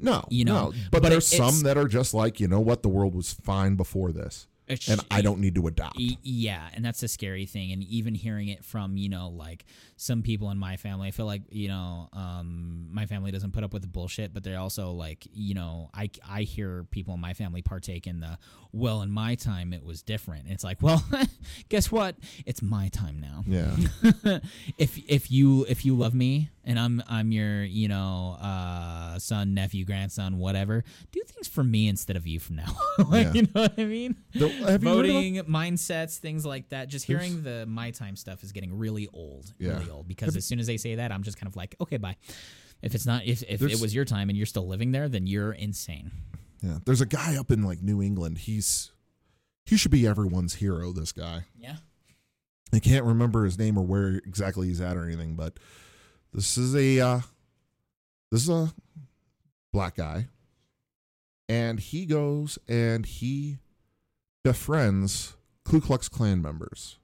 No, You know, no. but, but there's it- it's- some that are just like, you know what, the world was fine before this, and I don't need to adopt. Yeah, and that's a scary thing. And even hearing it from you know like some people in my family, I feel like you know um, my family doesn't put up with the bullshit, but they're also like you know I I hear people in my family partake in the well in my time it was different. And it's like well guess what it's my time now. Yeah, if if you if you love me and I'm I'm your you know uh, son nephew grandson whatever do things for me instead of you from now like Yeah. you know what I mean The- have voting mindsets things like that just hearing the my time stuff is getting really old Yeah. really old because as soon as they say that I'm just kind of like okay bye if it's not if, if it There's- was your time and you're still living there then you're insane yeah. There's a guy up in like New England. He's he should be everyone's hero. This guy. yeah I can't remember his name or where exactly he's at or anything, but this is a uh, this is a black guy, and he goes and he befriends Ku Klux Klan members,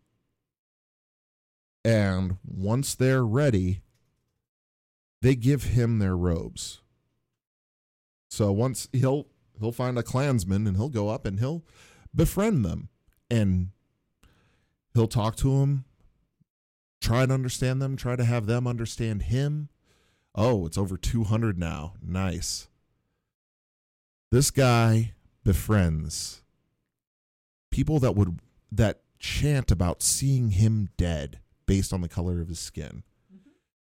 and once they're ready, they give him their robes. So once he'll he'll find a Klansman and he'll go up and he'll befriend them and he'll talk to them, try to understand them, try to have them understand him. Oh, it's over 200 now. Nice. This guy befriends people that would that chant about seeing him dead based on the color of his skin.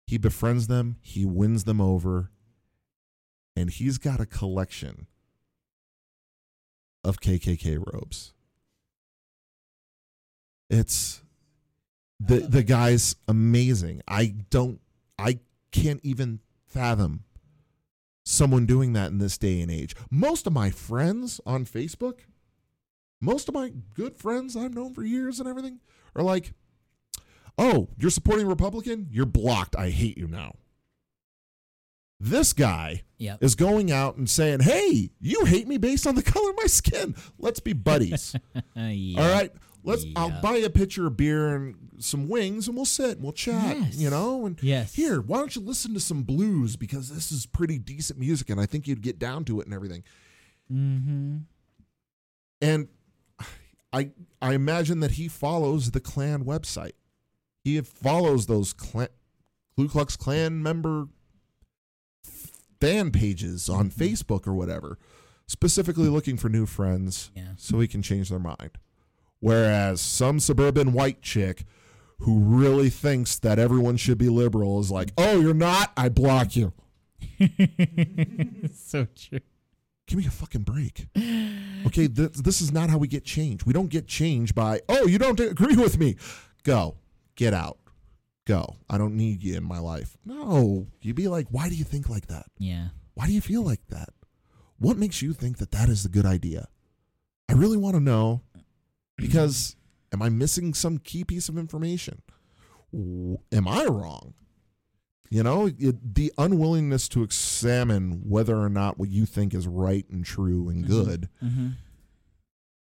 He befriends them, he wins them over, and he's got a collection of KKK robes. It's the the guy's amazing. I don't I can't even fathom someone doing that in this day and age. Most of my friends on Facebook, most of my good friends I've known for years and everything are like, "Oh, you're supporting Republican? You're blocked. I hate you now." This guy yep is going out and saying, "Hey, you hate me based on the color of my skin. Let's be buddies." Yeah. All right. Let's I'll buy a pitcher of beer and some wings and we'll sit and we'll chat, Yes. you know? And Yes. here, why don't you listen to some blues because this is pretty decent music and I think you'd get down to it and everything. mm-hmm And I I imagine that he follows the Klan website. He follows those Klan, Ku Klux Klan member fan pages on mm-hmm. Facebook or whatever, specifically looking for new friends yeah so he can change their mind. Whereas some suburban white chick who really thinks that everyone should be liberal is like, oh, you're not? I block you. so true Give me a fucking break. Okay, th- this is not how we get change. We don't get change by, oh, you don't agree with me. Go. Get out. Go. I don't need you in my life. No. You'd be like, why do you think like that? yeah Why do you feel like that? What makes you think that that is a good idea? I really want to know because am I missing some key piece of information? Am I wrong? You know, it, the unwillingness to examine whether or not what you think is right and true and Mhm. good mm-hmm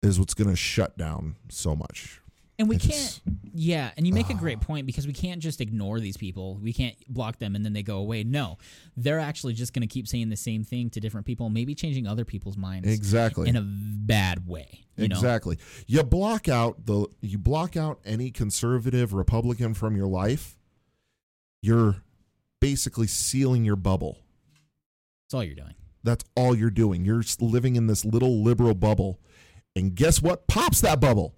is what's going to shut down so much. And we It can't, yeah. And you make a Ah. great point because we can't just ignore these people. We can't block them and then they go away. No, they're actually just going to keep saying the same thing to different people, maybe changing other people's minds Exactly. in a bad way. You know? exactly. You block out the you block out any conservative Republican from your life. You're basically sealing your bubble. That's all you're doing. That's all you're doing. You're s- living in this little liberal bubble. And guess what pops that bubble?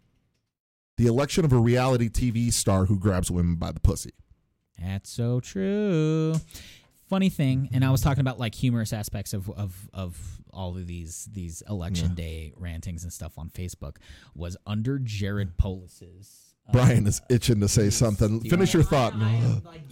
The election of a reality TV star who grabs women by the pussy. That's so true. Funny thing, and I was talking about like humorous aspects of of of all of these these election day rantings and stuff on Facebook was under Jared Polis's. uh, Brian is itching to say something. Finish your thought. Man. I am like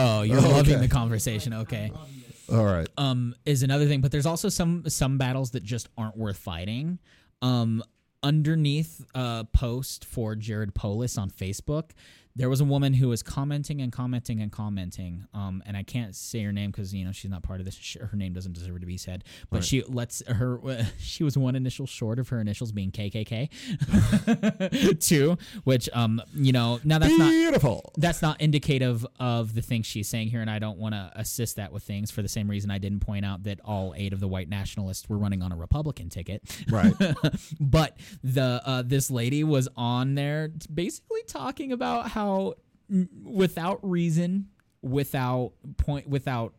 Oh, you're Oh, loving okay. the conversation. Okay. I'm loving this. All right. um is another thing but there's also some some battles that just aren't worth fighting um underneath a post for jared polis on facebook there was a woman who was commenting and commenting and commenting um and i can't say her name because you know she's not part of this Sh- her name doesn't deserve to be said but Right. she lets her she was one initial short of her initials being kkk too which um you know now that's not Beautiful. that's not indicative of the things she's saying here, and I don't want to assist that with things for the same reason I didn't point out that all eight of the white nationalists were running on a Republican ticket. Right. but the uh, this lady was on there basically talking about how without reason, without point, without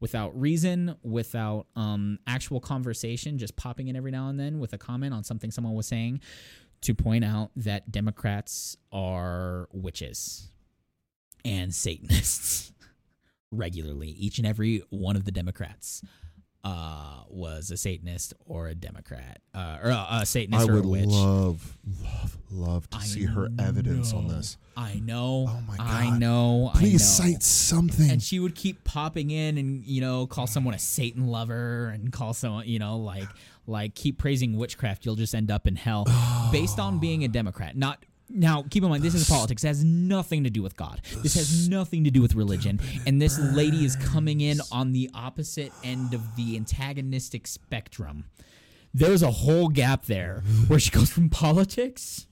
without reason, without um, actual conversation, just popping in every now and then with a comment on something someone was saying, to point out that Democrats are witches and Satanists regularly. Each and every one of the Democrats uh, was a Satanist or a Democrat, uh, or a, a Satanist I or would a witch. love, love, love to I see her evidence on this. I know. Oh my god! I know. Please I know. cite something. And she would keep popping in and you know call someone a Satan lover and call someone you know like like keep praising witchcraft. You'll just end up in hell based on being a Democrat. Not now. Keep in mind this is politics. It has nothing to do with God. This has nothing to do with religion. And this lady is coming in on the opposite end of the antagonistic spectrum. There's a whole gap there where she goes from politics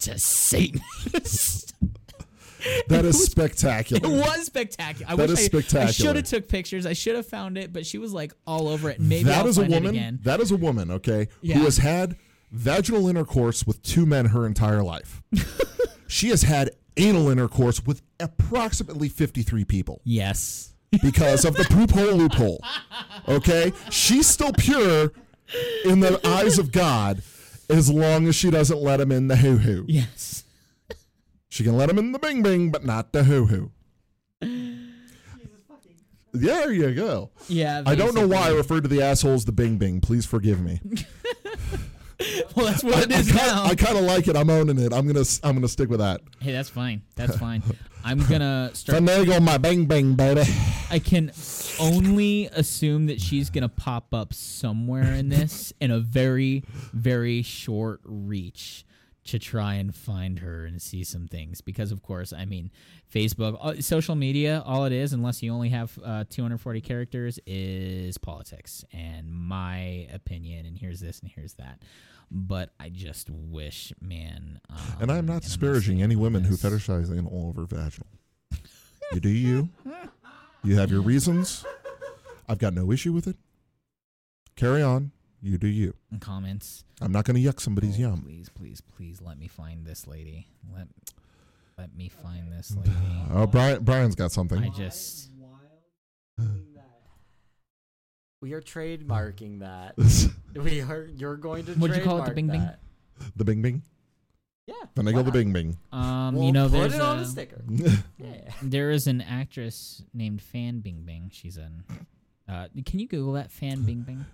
to Satanist. that is spectacular. It was spectacular. I That wish is I, I should have took pictures. I should have found it, but she was like all over it. Maybe That I'll is a woman. That is a woman. Okay, Yeah. who has had vaginal intercourse with two men her entire life. she has had anal intercourse with approximately fifty-three people Yes. because of the poop hole loophole. Okay, she's still pure in the eyes of God as long as she doesn't let him in the hoo hoo. Yes. She can let him in the bing bing, but not the hoo hoo. There you go. Yeah. I don't know why I referred to the assholes the bing bing. Please forgive me. Well, that's what it I, is kinda, now. I kind of like it. I'm owning it. I'm gonna I'm gonna stick with that. hey, that's fine. That's fine. I'm gonna start. Finagle my bang bang baby. I can only assume that she's gonna pop up somewhere in this in a very, very short reach to try and find her and see some things. Because of course, I mean, Facebook, uh, social media, all it is, unless you only have uh, 240 characters, is politics. And my opinion, and here's this and here's that. But I just wish, man. Um, And I'm not disparaging any women who fetishize anal over vaginal. You do you. You have your reasons. I've got no issue with it. Carry on. You do you. comments. I'm not going to yuck somebody's Oh, yum. Please, please, please let me find this lady. Let let me find this lady. Oh, Brian. Brian's got something. I just Wild doing that. We are trademarking that. We are. You're going to. What'd you call it, the Bing Bing? the bing bing. Yeah. Finagle why the bing bing. um We'll you know put there's it on a, a sticker. Yeah. there is an actress named Fan Bing Bing. She's in. uh can you Google that Fan Bing Bing?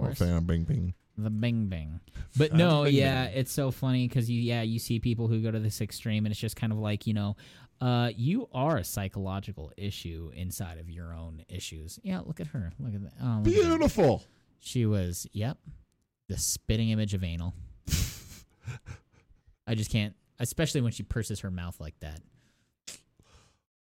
Oh, course. fan bing bing. The Bing Bing. But no, Bing yeah, it's so funny because you yeah you see people who go to this extreme and it's just kind of like you know. Uh, you are a psychological issue inside of your own issues. Yeah, look at her. Look at that. Oh, look at that. Beautiful. She was, yep, the spitting image of anal. I just can't, especially when she purses her mouth like that.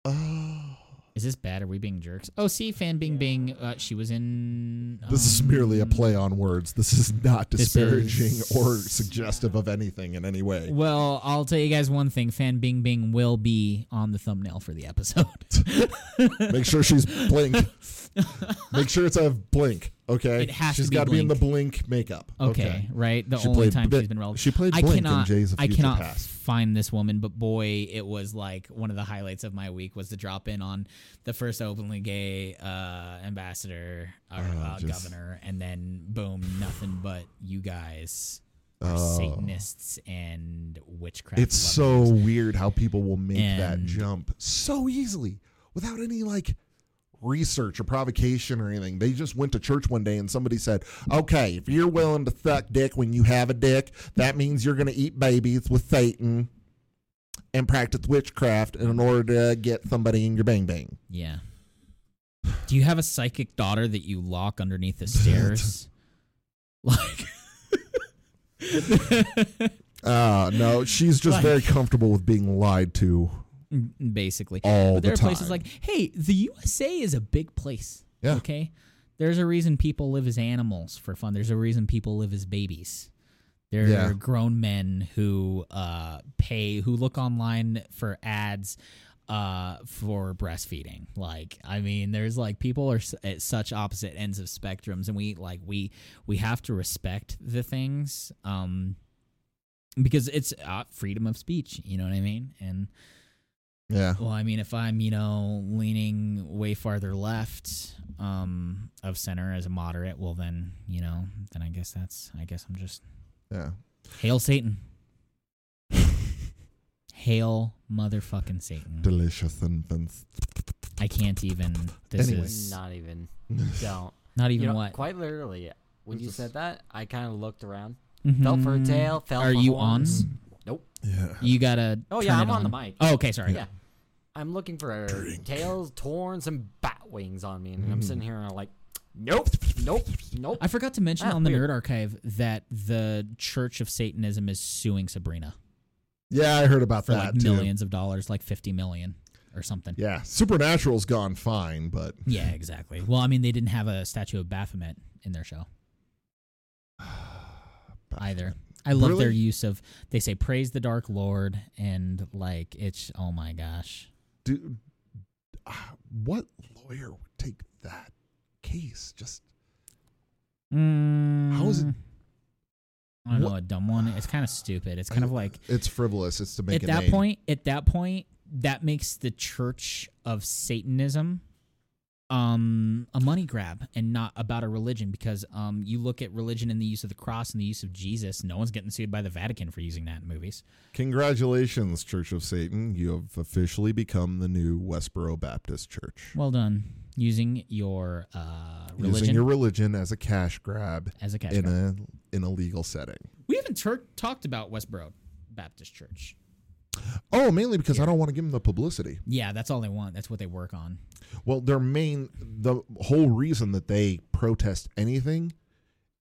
Oh. Is this bad? Are we being jerks? Oh, see, Fan Bing Bing. Uh, she was in. This is merely a um, play on words. This is not disparaging is- or suggestive of anything in any way. Well, I'll tell you guys one thing. Fan Bing Bing will be on the thumbnail for the episode. Make sure she's blink. Make sure it's a blink. Okay, It has to She's be got to be in the Blink. blink makeup. Okay, right. The She only played time she's been relevant. she played I Blink in cannot, Days of I Future cannot Past. find this woman, but boy, it was like one of the highlights of my week was the drop in on the first openly gay uh, ambassador or Oh, uh, just- governor, and then boom, nothing but you guys are Oh. Satanists and witchcraft. It's so lovers. weird how people will make that And- jump so easily without any like research or provocation or anything. They just went to church one day and somebody said, "Okay, if you're willing to suck dick when you have a dick, that means you're going to eat babies with Satan and practice witchcraft in order to get somebody in your bang bang." Yeah. Do you have a psychic daughter that you lock underneath the stairs? like Uh, no, she's just Like- very comfortable with being lied to basically. all but there the are time. places like, hey, the USA is a big place. Yeah. Okay. There's a reason people live as animals for fun. There's a reason people live as babies. There Yeah. are grown men who uh, pay, who look online for ads uh, for breastfeeding. Like, I mean, there's like people are at such opposite ends of spectrums, and we like we we have to respect the things um, because it's uh, freedom of speech. You know what I mean? And yeah. well, I mean, if I'm, you know, leaning way farther left um, of center as a moderate, well, then, you know, then I guess that's, I guess I'm just, Yeah. hail Satan. hail motherfucking Satan. Delicious infants. I can't even, this Anyway. is Not even. Don't. not even you know, what. Quite literally, when you said that, I kind of looked around. Felt for a tail. Felt Are you horns. on? Nope. Yeah. You gotta. Oh yeah, turn I'm it on the mic. Oh, okay, sorry. Yeah. I'm looking for Drink. tails, horns, and bat wings on me, and Mm. I'm sitting here and I'm like, nope, nope, nope. I forgot to mention Ah, on the weird. Nerd Archive that the Church of Satanism is suing Sabrina Yeah, I heard about for that like too. millions of dollars, like 50 million or something. Yeah, Supernatural's gone fine, but Yeah, exactly. Well, I mean, they didn't have a statue of Baphomet in their show either. I love their use of they say praise the dark lord and like it's oh my gosh. Dude, ah, what lawyer would take that case? Just Mm, How is it- I don't know, a dumb one. It's kind of stupid. It's kind of like it's frivolous. It's to make at that name. point, at that point, that makes the Church of Satanism um a money grab and not about a religion because um you look at religion and the use of the cross and the use of Jesus no one's getting sued by the Vatican for using that in movies Congratulations, Church of Satan. You have officially become the new Westboro Baptist Church. well done using your uh religion Using your religion as a cash grab as a cash in grab. a in a legal setting. we haven't tur- talked about Westboro Baptist Church Oh, mainly because I don't want to give them the publicity. yeah that's all they want that's what they work on Well, their main, the whole reason that they protest anything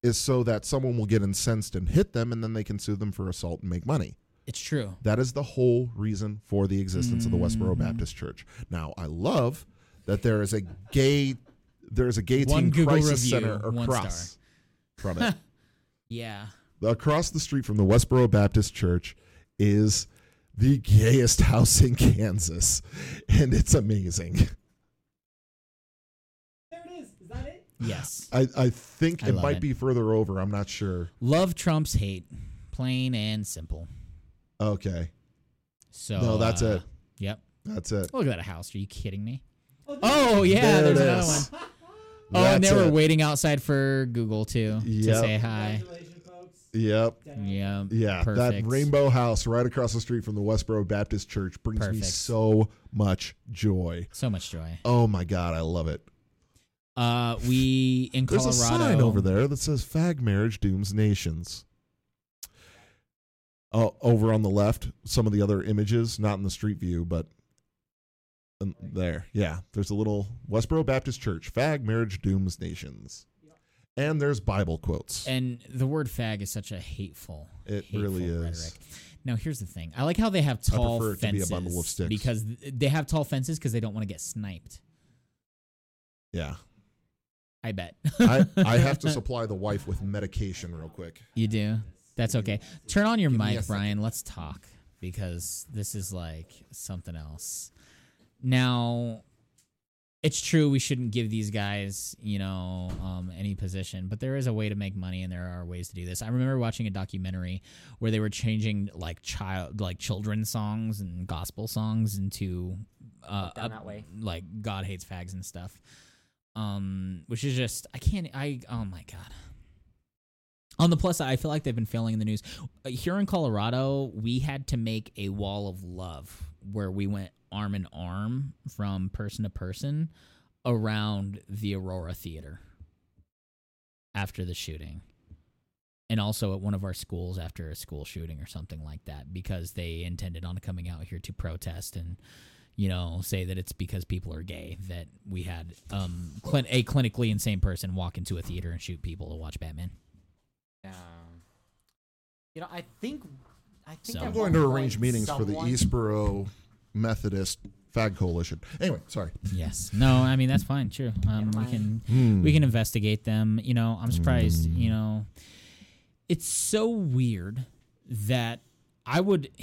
is so that someone will get incensed and hit them, and then they can sue them for assault and make money. it's true That is the whole reason for the existence of the Westboro Mm-hmm. Baptist Church. Now, I love that there is a gay, there is a gay One teen Google crisis review, center across from it. yeah across the street from the Westboro Baptist Church is the gayest house in Kansas, and it's amazing. There it is. Is that it? yes I, I think I it might it. be further over. I'm not sure. love trumps hate plain and simple Okay, so No, that's uh, it. yep that's it. Look at that house. Are you kidding me? Oh, Oh yeah, There there's another is. one. Oh, and That's they were it. waiting outside for Google too to say hi. Yep. Yeah, Yeah, perfect. that rainbow house right across the street from the Westboro Baptist Church brings me so much joy. So much joy. Oh my god, I love it. Uh, we in There's Colorado. a sign over there that says "Fag marriage dooms nations." Oh, over on the left, some of the other images, not in the street view, but there, yeah. There's a little Westboro Baptist Church. Fag marriage dooms nations, and there's Bible quotes. And the word "fag" is such a hateful. It hateful really is. Rhetoric. Now here's the thing. I like how they have tall prefer it to be a fences bundle of sticks. because they have tall fences because they don't want to get sniped. yeah, I bet. I, I have to supply the wife with medication real quick. You do. That's okay. Turn on your Give mic. Brian. Let's talk because this is like something else. Now, it's true we shouldn't give these guys, you know, um, any position, but there is a way to make money, and there are ways to do this. I remember watching a documentary where they were changing like child, like children's songs and gospel songs into uh, Down up- that way. like God hates fags and stuff. Um, which is just I can't I oh my god. On the plus side, I feel like they've been failing in the news. Here in Colorado, we had to make a wall of love where we went arm in arm from person to person around the Aurora Theater after the shooting. And also at one of our schools after a school shooting or something like that because they intended on coming out here to protest and you know say that it's because people are gay that we had um clin- a clinically insane person walk into a theater and shoot people to watch Batman. Yeah. You know, I think. I think So- I'm going to arrange meetings for the someone- Eastboro Methodist Fag Coalition. Anyway, sorry. Yes. No, I mean that's fine. True. Um, we can Hmm. we can investigate them. You know, I'm surprised. You know, it's so weird that I would.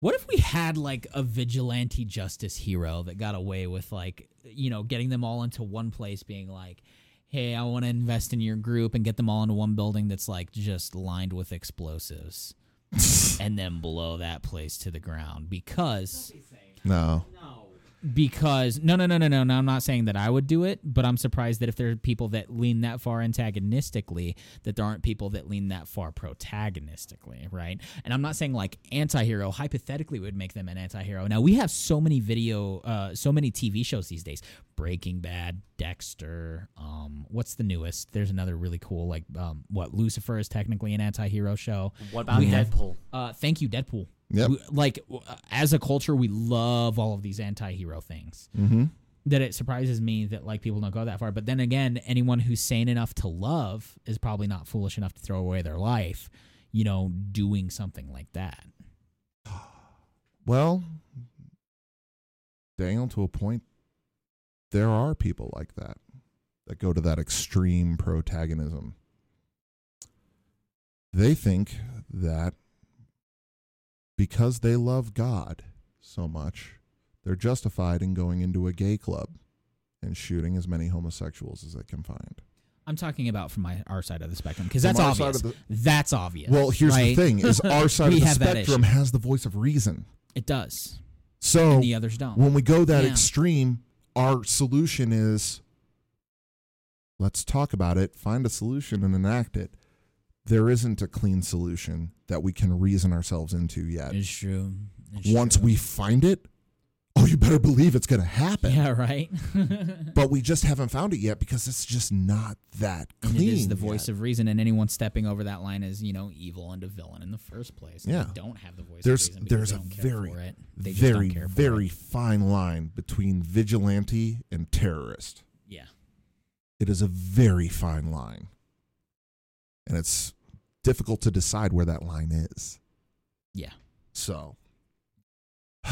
What if we had like a vigilante justice hero that got away with like you know getting them all into one place, being like, "Hey, I want to invest in your group and get them all into one building that's like just lined with explosives." and then blow that place to the ground because No. Because no no no no no no I'm not saying that I would do it, but I'm surprised that if there are people that lean that far antagonistically, that there aren't people that lean that far protagonistically, right? And I'm not saying like anti-hero hypothetically would make them an anti-hero. Now we have so many video uh so many TV shows these days. Breaking Bad, Dexter, um what's the newest? There's another really cool like um what Lucifer is technically an anti-hero show. What about We have- Deadpool? Uh thank you Deadpool. Yep. We- like as a culture we love all of these anti-hero things Mm-hmm. that it surprises me that like people don't go that far but then again anyone who's sane enough to love is probably not foolish enough to throw away their life you know doing something like that Well, Daniel, to a point, there are people like that that go to that extreme protagonism. They think that because they love God so much, they're justified in going into a gay club and shooting as many homosexuals as they can find. i'm talking about from my our side of the spectrum because that's obvious of that's obvious Well, here's right? the thing: is our side of the spectrum has the voice of reason. it does So and the others don't when we go that Yeah. extreme, our solution is let's talk about it, find a solution, and enact it. There isn't a clean solution that we can reason ourselves into yet. it's true It's Once true. we find it, oh, you better believe it's going to happen. yeah right But we just haven't found it yet because it's just not that and clean. it is the voice yet. of reason and anyone stepping over that line is you know evil and a villain in the first place Yeah. they don't have the voice There's of reason there's a very for it they just very don't care for very it. fine line between vigilante and terrorist. yeah It is a very fine line. And it's difficult to decide where that line is. yeah So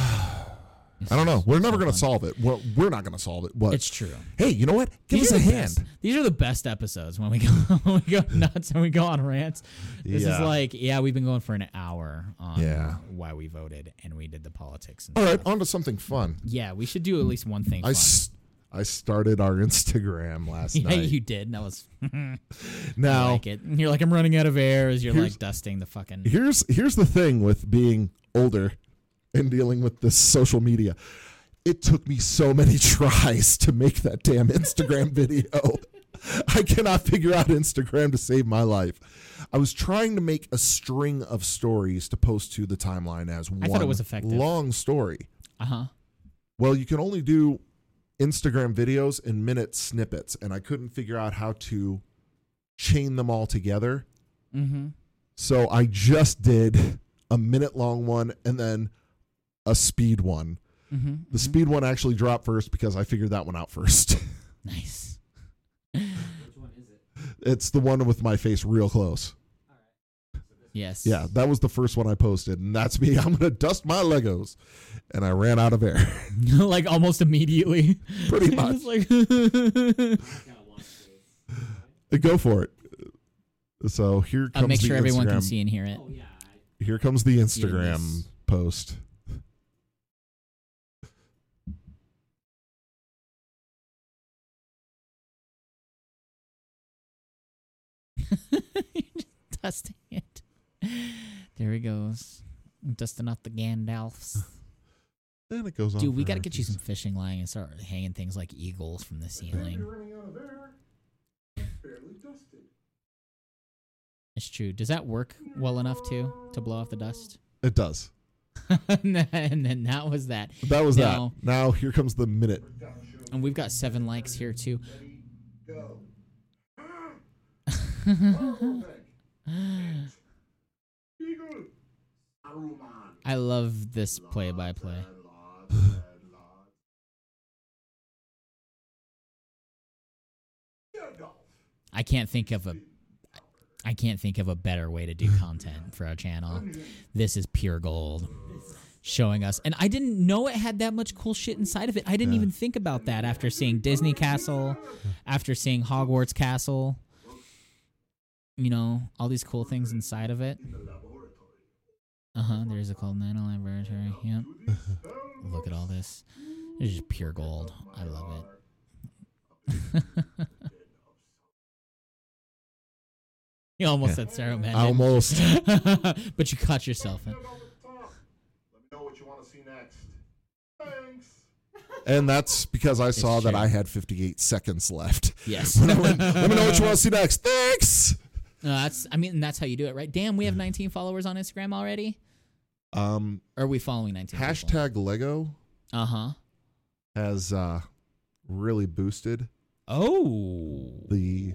I don't know. We're never going to solve it. Well, we're not going to solve it. But It's true. hey, you know what? Give These us a hand. best. These are the best episodes when we go when we go nuts and we go on rants. This is like, yeah, we've been going for an hour on Yeah. why we voted and we did the politics. And All right, stuff. on to something fun. Yeah, we should do at least one thing. I, Fun. I started our Instagram last yeah, night. you did. and That was I now, like it. You're like, I'm running out of air as you're like dusting the fucking. here's here's the thing with being older and dealing with this social media. It took me so many tries to make that damn Instagram video. I cannot figure out Instagram to save my life. I was trying to make a string of stories to post to the timeline as one I thought it was effective. long story. Uh huh. Well, you can only do Instagram videos in minute snippets, and I couldn't figure out how to chain them all together. Mm-hmm. So I just did a minute long one and then a speed one. Mm-hmm. The speed one actually dropped first because I figured that one out first. Nice. Which one is it? it's the one with my face real close. Yes. Yeah, that was the first one I posted, and that's me. I'm gonna dust my Legos, and I ran out of air. like almost immediately. Pretty much. Like Gotta watch this. Go for it. So here comes I'll make the sure everyone can see and hear it. Oh yeah. Here comes the Instagram this. post. dusting it. There he goes. Dusting off the Gandalfs. And it goes on. Dude, we got to get you some fishing line and start hanging things like eagles from the ceiling. running out of air. It's barely dusted. It's true. Does that work well enough too to blow off the dust? It does. and then that was that. That was Now- that. Now here comes the minute. And we've got seven likes here too. I love this play by play. I can't think of a I can't think of a better way to do content for our channel. This is pure gold. Showing us and I didn't know it had that much cool shit inside of it. I didn't even think about that after seeing Disney Castle, after seeing Hogwarts Castle. You know, all these cool things inside of it. Uh huh. There's a called Nano Laboratory. Yep. Look at all this. It's just pure gold. I love it. you almost said Sarah Man. I almost. but you caught yourself. Let me know what you want to see next. Thanks. And that's because I saw that. I had 58 seconds left. Yes. Went, Let me know what you want to see next. Thanks. No, that's. I mean, that's how you do it, right? Damn, we have 19 followers on Instagram already. Um, are we following 19? hashtag Lego Uh huh. has uh, really boosted Oh. the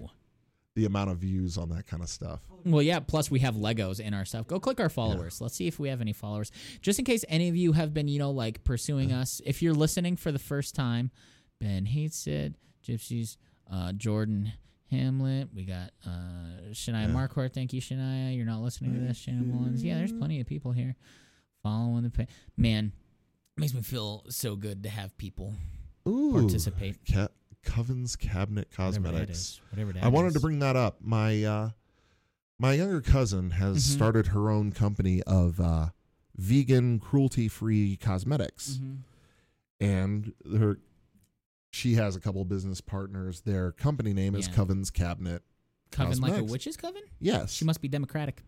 the amount of views on that kind of stuff. Well, yeah. Plus, we have Legos in our stuff. Go click our followers. Let's see if we have any followers. Just in case any of you have been, you know, like pursuing us. If you're listening for the first time, Ben hates it. Gypsies, uh, Jordan Hamlet. We got uh, Shania Yeah. Marquardt. Thank you, Shania. You're not listening to this, Shannon Mullins. Yeah, there's plenty of people here following the page. Man, makes me feel so good to have people Ooh, participate. Ca- Coven's Cabinet Whatever that Cosmetics. Whatever that I wanted is. to bring that up. My uh, my younger cousin has Mhm. started her own company of uh, vegan, cruelty free cosmetics, Mhm. and her she has a couple business partners. Their company name is Yeah. Coven's Cabinet. Coven like a witch's coven? Yes. She must be democratic.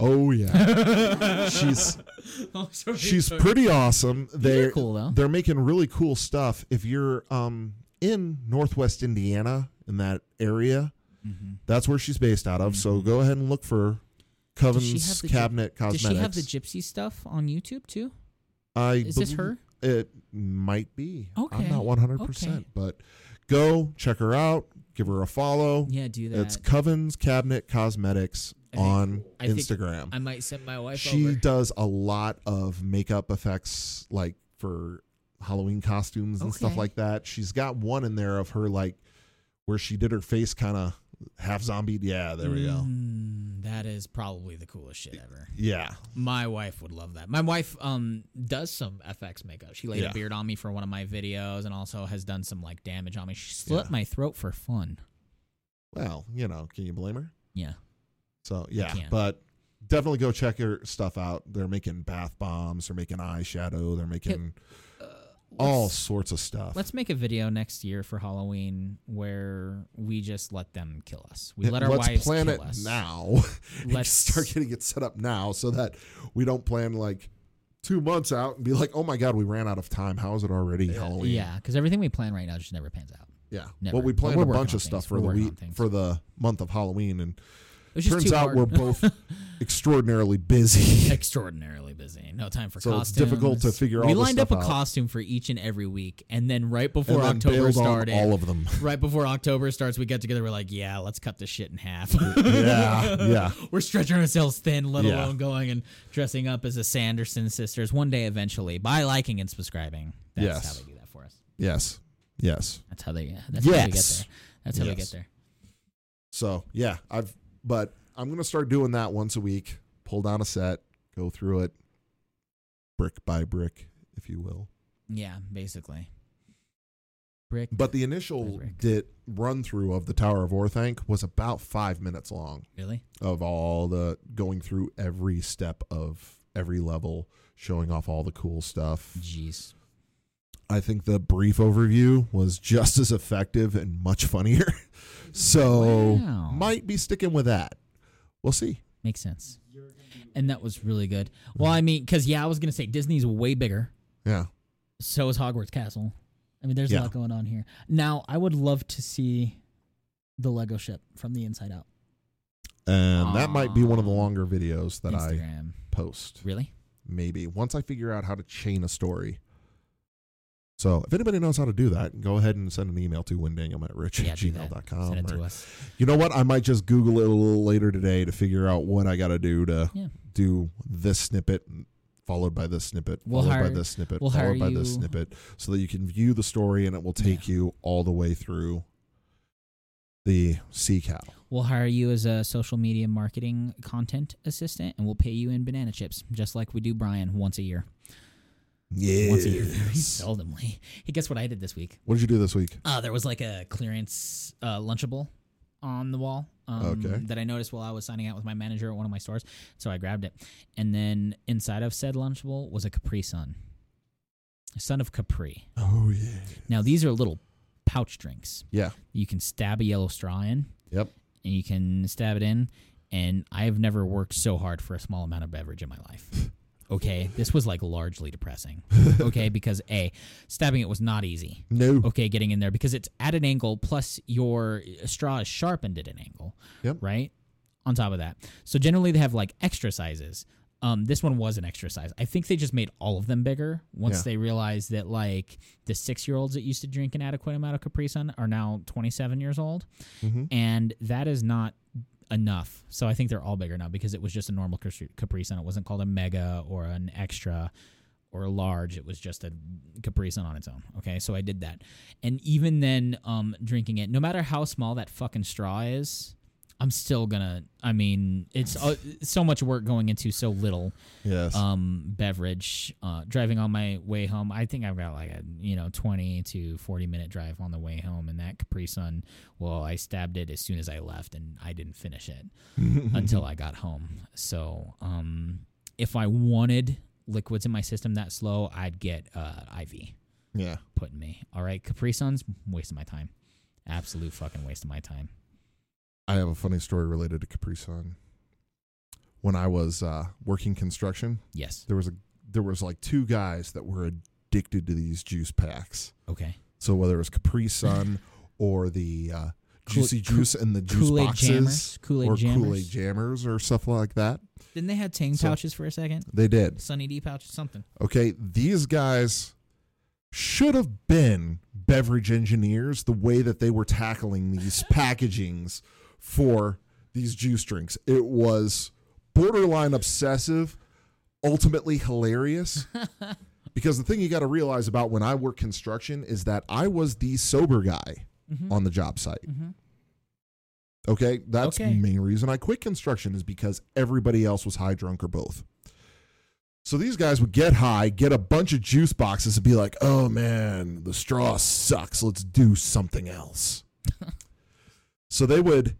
Oh yeah. she's she's pretty awesome. They're They're cool though. they're making really cool stuff. If you're um in Northwest Indiana in that area, Mhm. that's where she's based out of. So go ahead and look for Does she have Coven's the gyp- Cabinet Does Cosmetics. she have the gypsy stuff on YouTube too? I Is this her? It might be. Okay, I'm not 100, okay. percent but go check her out. Give her a follow. Yeah, do that. It's Coven's Cabinet Cosmetics I think- on I Instagram. I might send my wife she over. does a lot of makeup effects like for Halloween costumes and stuff like that. She's got one in there of her like where she did her face kind of half zombie. Yeah, there we go. Mm, that is probably the coolest shit ever. Yeah. My wife would love that. My wife um does some FX makeup. She laid Yeah. a beard on me for one of my videos and also has done some like damage on me. She slit Yeah. my throat for fun. Well, you know, can you blame her? Yeah. So yeah, but definitely go check her stuff out. They're making bath bombs. They're making eyeshadow. They're making uh, all sorts of stuff. Let's make a video next year for Halloween where we just let them kill us. We let our Let's wives plan kill it us. now. Let's- start getting it set up now so that we don't plan like two months out and be like, oh my god, we ran out of time. How is it already Halloween? Yeah, because everything we plan right now just never pans out. yeah. Never. Well, we planned a bunch of on stuff for We're the week for the month of Halloween, and It was just turns out hard. we're both extraordinarily busy. extraordinarily busy. No time for So it's difficult to figure all We this lined up a out. costume for each and every week, and then right before then October started, all of them. right before October starts, we get together. We're like, yeah, let's cut this shit in half. yeah, yeah. We're stretching ourselves thin, let Yeah. alone going and dressing up as the Sanderson sisters. One day, eventually, by liking and subscribing. That's Yes. how they do that for us. Yes, yes. That's how they. That's how we get Yes. there. That's how we get there. So yeah, I've but I'm gonna start doing that once a week. Pull down a set, go through it, brick by brick, if you will. Yeah, basically. Brick. But the initial did run through of the Tower of Orthanc was about five minutes long Really? of all the going through every step of every level, showing off all the cool stuff. Jeez. I think the brief overview was just as effective and much funnier. so Wow. might be sticking with that. We'll see. Makes sense. And that was really good. Well, I mean, because yeah, I was gonna say Disney's way bigger. Yeah. So is Hogwarts Castle. I mean, there's Yeah. a lot going on here. Now, I would love to see the Lego ship from the inside out. and that might be one of the longer videos that I Instagram. post. Really? Maybe once I figure out how to chain a story. So if anybody knows how to do that, go ahead and send an email to windaniel at rich Yeah, at do that. gmail.com. Send it to us. You know what? I might just Google it a little later today to figure out what I got to do to Yeah. do this snippet, followed by this snippet, We'll followed by this snippet, we'll followed by this snippet, so that you can view the story and it will take you all the way through the sea cow. We'll hire you as a social media marketing content assistant, and we'll pay you in banana chips, just like we do Brian once a year. Yeah. Once a year, very seldomly. Hey, guess what I did this week? What did you do this week? Uh, there was like a clearance uh, Lunchable on the wall. Um, Okay. That I noticed while I was signing out with my manager at one of my stores, so I grabbed it. And then inside of said Lunchable was a Capri Sun, a Son of Capri. Oh yeah. Now these are little pouch drinks. Yeah. You can stab a yellow straw in, Yep. and you can stab it in. And I've never worked so hard for a small amount of beverage in my life. Okay, this was like largely depressing. Okay, because a stabbing it was not easy. No. Okay, getting in there because it's at an angle. Plus your straw is sharpened at an angle. Yep. Right. On top of that, so generally they have like extra sizes. Um, this one was an extra size. I think they just made all of them bigger once Yeah. they realized that like the six year olds that used to drink an adequate amount of Capri Sun are now twenty seven years old hmm and that is not enough. So I think they're all bigger now because it was just a normal Capri Sun. It wasn't called a mega or an extra or a large. It was just a Capri Sun on its own. Okay, so I did that, and even then, um, drinking it, no matter how small that fucking straw is. I'm still gonna. I mean, it's uh, so much work going into so little Yes. um beverage uh driving on my way home i think i've got like a you know 20 to 40 minute drive on the way home and that capri sun well i stabbed it as soon as i left and i didn't finish it until i got home so um if i wanted liquids in my system that slow i'd get uh iv yeah. Putting me all right capri suns wasting my time absolute fucking waste of my time I have a funny story related to Capri Sun. When I was uh, working construction, yes. there was a there was like two guys that were addicted to these juice packs. okay. So whether it was Capri Sun or the uh, juicy Kool- juice and the juice kool-aid boxes jammers? Kool-aid or jammers? Kool Aid jammers or stuff like that, didn't they have tang So- pouches for a second? they did. sunny d pouch something. Okay, these guys should have been beverage engineers the way that they were tackling these packagings for these juice drinks. It was borderline obsessive, ultimately hilarious. because the thing you got to realize about when I work construction is that I was the sober guy Mhm. on the job site. Mhm. Okay, that's Okay. the main reason I quit construction is because everybody else was high, drunk, or both. So these guys would get high, get a bunch of juice boxes, and be like, "Oh man, the straw sucks. Let's do something else." so they would,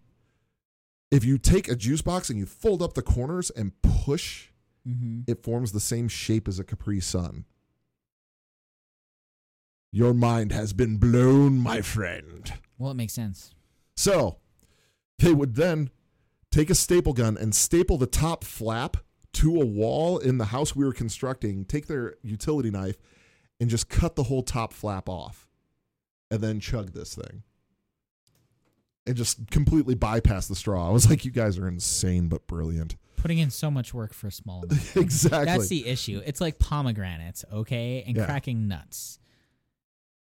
if you take a juice box and you fold up the corners and push, Mm-hmm. it forms the same shape as a Capri Sun. Your mind has been blown, my friend. Well, it makes sense. So they would then take a staple gun and staple the top flap to a wall in the house we were constructing, take their utility knife and just cut the whole top flap off and then chug this thing. And just completely bypass the straw. I was like, you guys are insane but brilliant. Putting in so much work for a small amount. exactly. That's the issue. It's like pomegranates, okay, and Yeah. cracking nuts.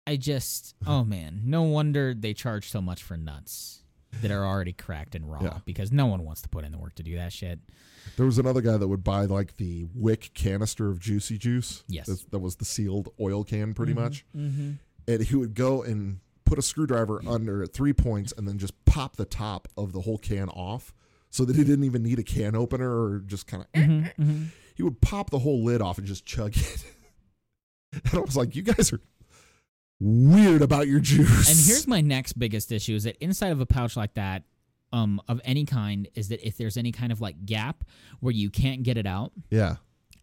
I just, oh man, no wonder they charge so much for nuts that are already cracked and raw Yeah. because no one wants to put in the work to do that shit. There was another guy that would buy like the wick canister of juicy juice. Yes. That, that was the sealed oil can pretty much. Mm-hmm. and he would go and put a screwdriver under three points and then just pop the top of the whole can off so that he didn't even need a can opener or just kind of Mm-hmm. he would pop the whole lid off and just chug it and i was like you guys are weird about your juice And here's my next biggest issue: is that inside of a pouch like that, um, of any kind, is that if there's any kind of like gap where you can't get it out, yeah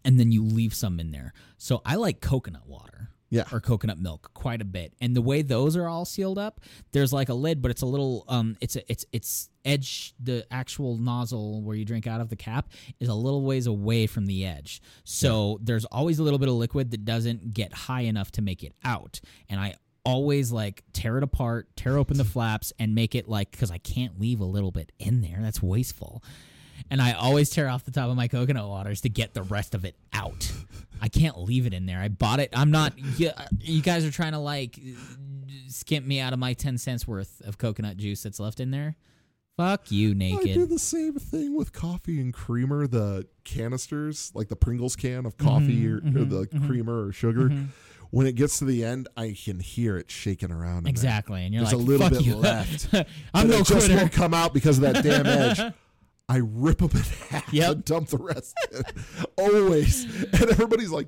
and then you leave some in there. So I like coconut water. Yeah. Or coconut milk quite a bit. And the way those are all sealed up, there's like a lid, but it's a little um it's a, it's it's edge the actual nozzle where you drink out of the cap is a little ways away from the edge. So there's always a little bit of liquid that doesn't get high enough to make it out. And I always like tear it apart, tear open the flaps, and make it like because I can't leave a little bit in there. That's wasteful. And I always tear off the top of my coconut waters to get the rest of it out. I can't leave it in there. I bought it. I'm not. You, you guys are trying to like skimp me out of my ten cents worth of coconut juice that's left in there. Fuck you, naked. I do the same thing with coffee and creamer, the canisters, like the Pringles can of coffee mm-hmm, or, or mm-hmm, the mm-hmm. creamer or sugar. When it gets to the end, I can hear it shaking around. Exactly, and you're There's like, a little "Fuck bit you." left. I'm and no it just won't come out because of that damn edge. I rip them in half Yep. and dump the rest. Always. And everybody's like,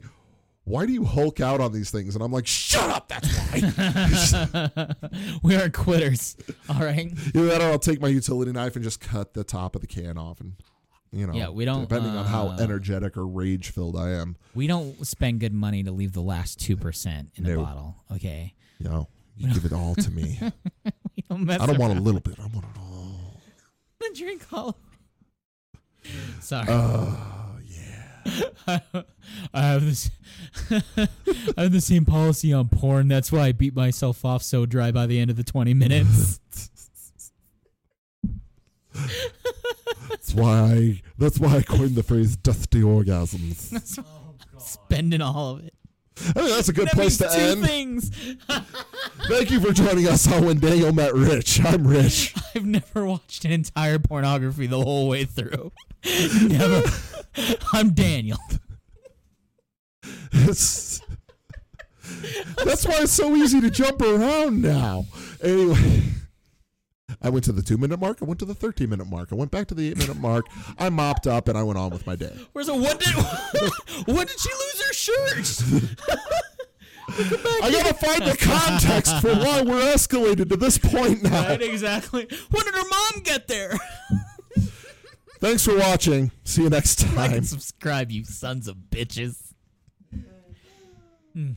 why do you hulk out on these things? And I'm like, shut up, that's why. we are quitters. All right. Either that or I'll take my utility knife and just cut the top of the can off and you know Yeah, we don't, depending on how uh, energetic or rage filled I am. We don't spend good money to leave the last two percent in a No. bottle. Okay. You know, you give it all to me. We don't mess I don't want a little bit. I want it all. drink all. Sorry. Oh yeah. I have this. I have the same policy on porn. That's why I beat myself off so dry by the end of the twenty minutes. That's why I that's why I coined the phrase dusty orgasms. Spending all of it. I think that's a good That place to two end. things. Thank you for joining us on When Daniel Met Rich. I'm Rich. I've never watched an entire pornography the whole way through. never. I'm Daniel. It's, that's why it's so easy to jump around now. Anyway, I went to the two minute mark. I went to the 13 minute mark. I went back to the eight minute mark. I mopped up and I went on with my day. Where's a what did what did she lose her shirt? I gotta find the context for why we're escalated to this point now. Right, exactly. When did her mom get there? Thanks for watching. See you next Like time. and subscribe, you sons of bitches. Hmm.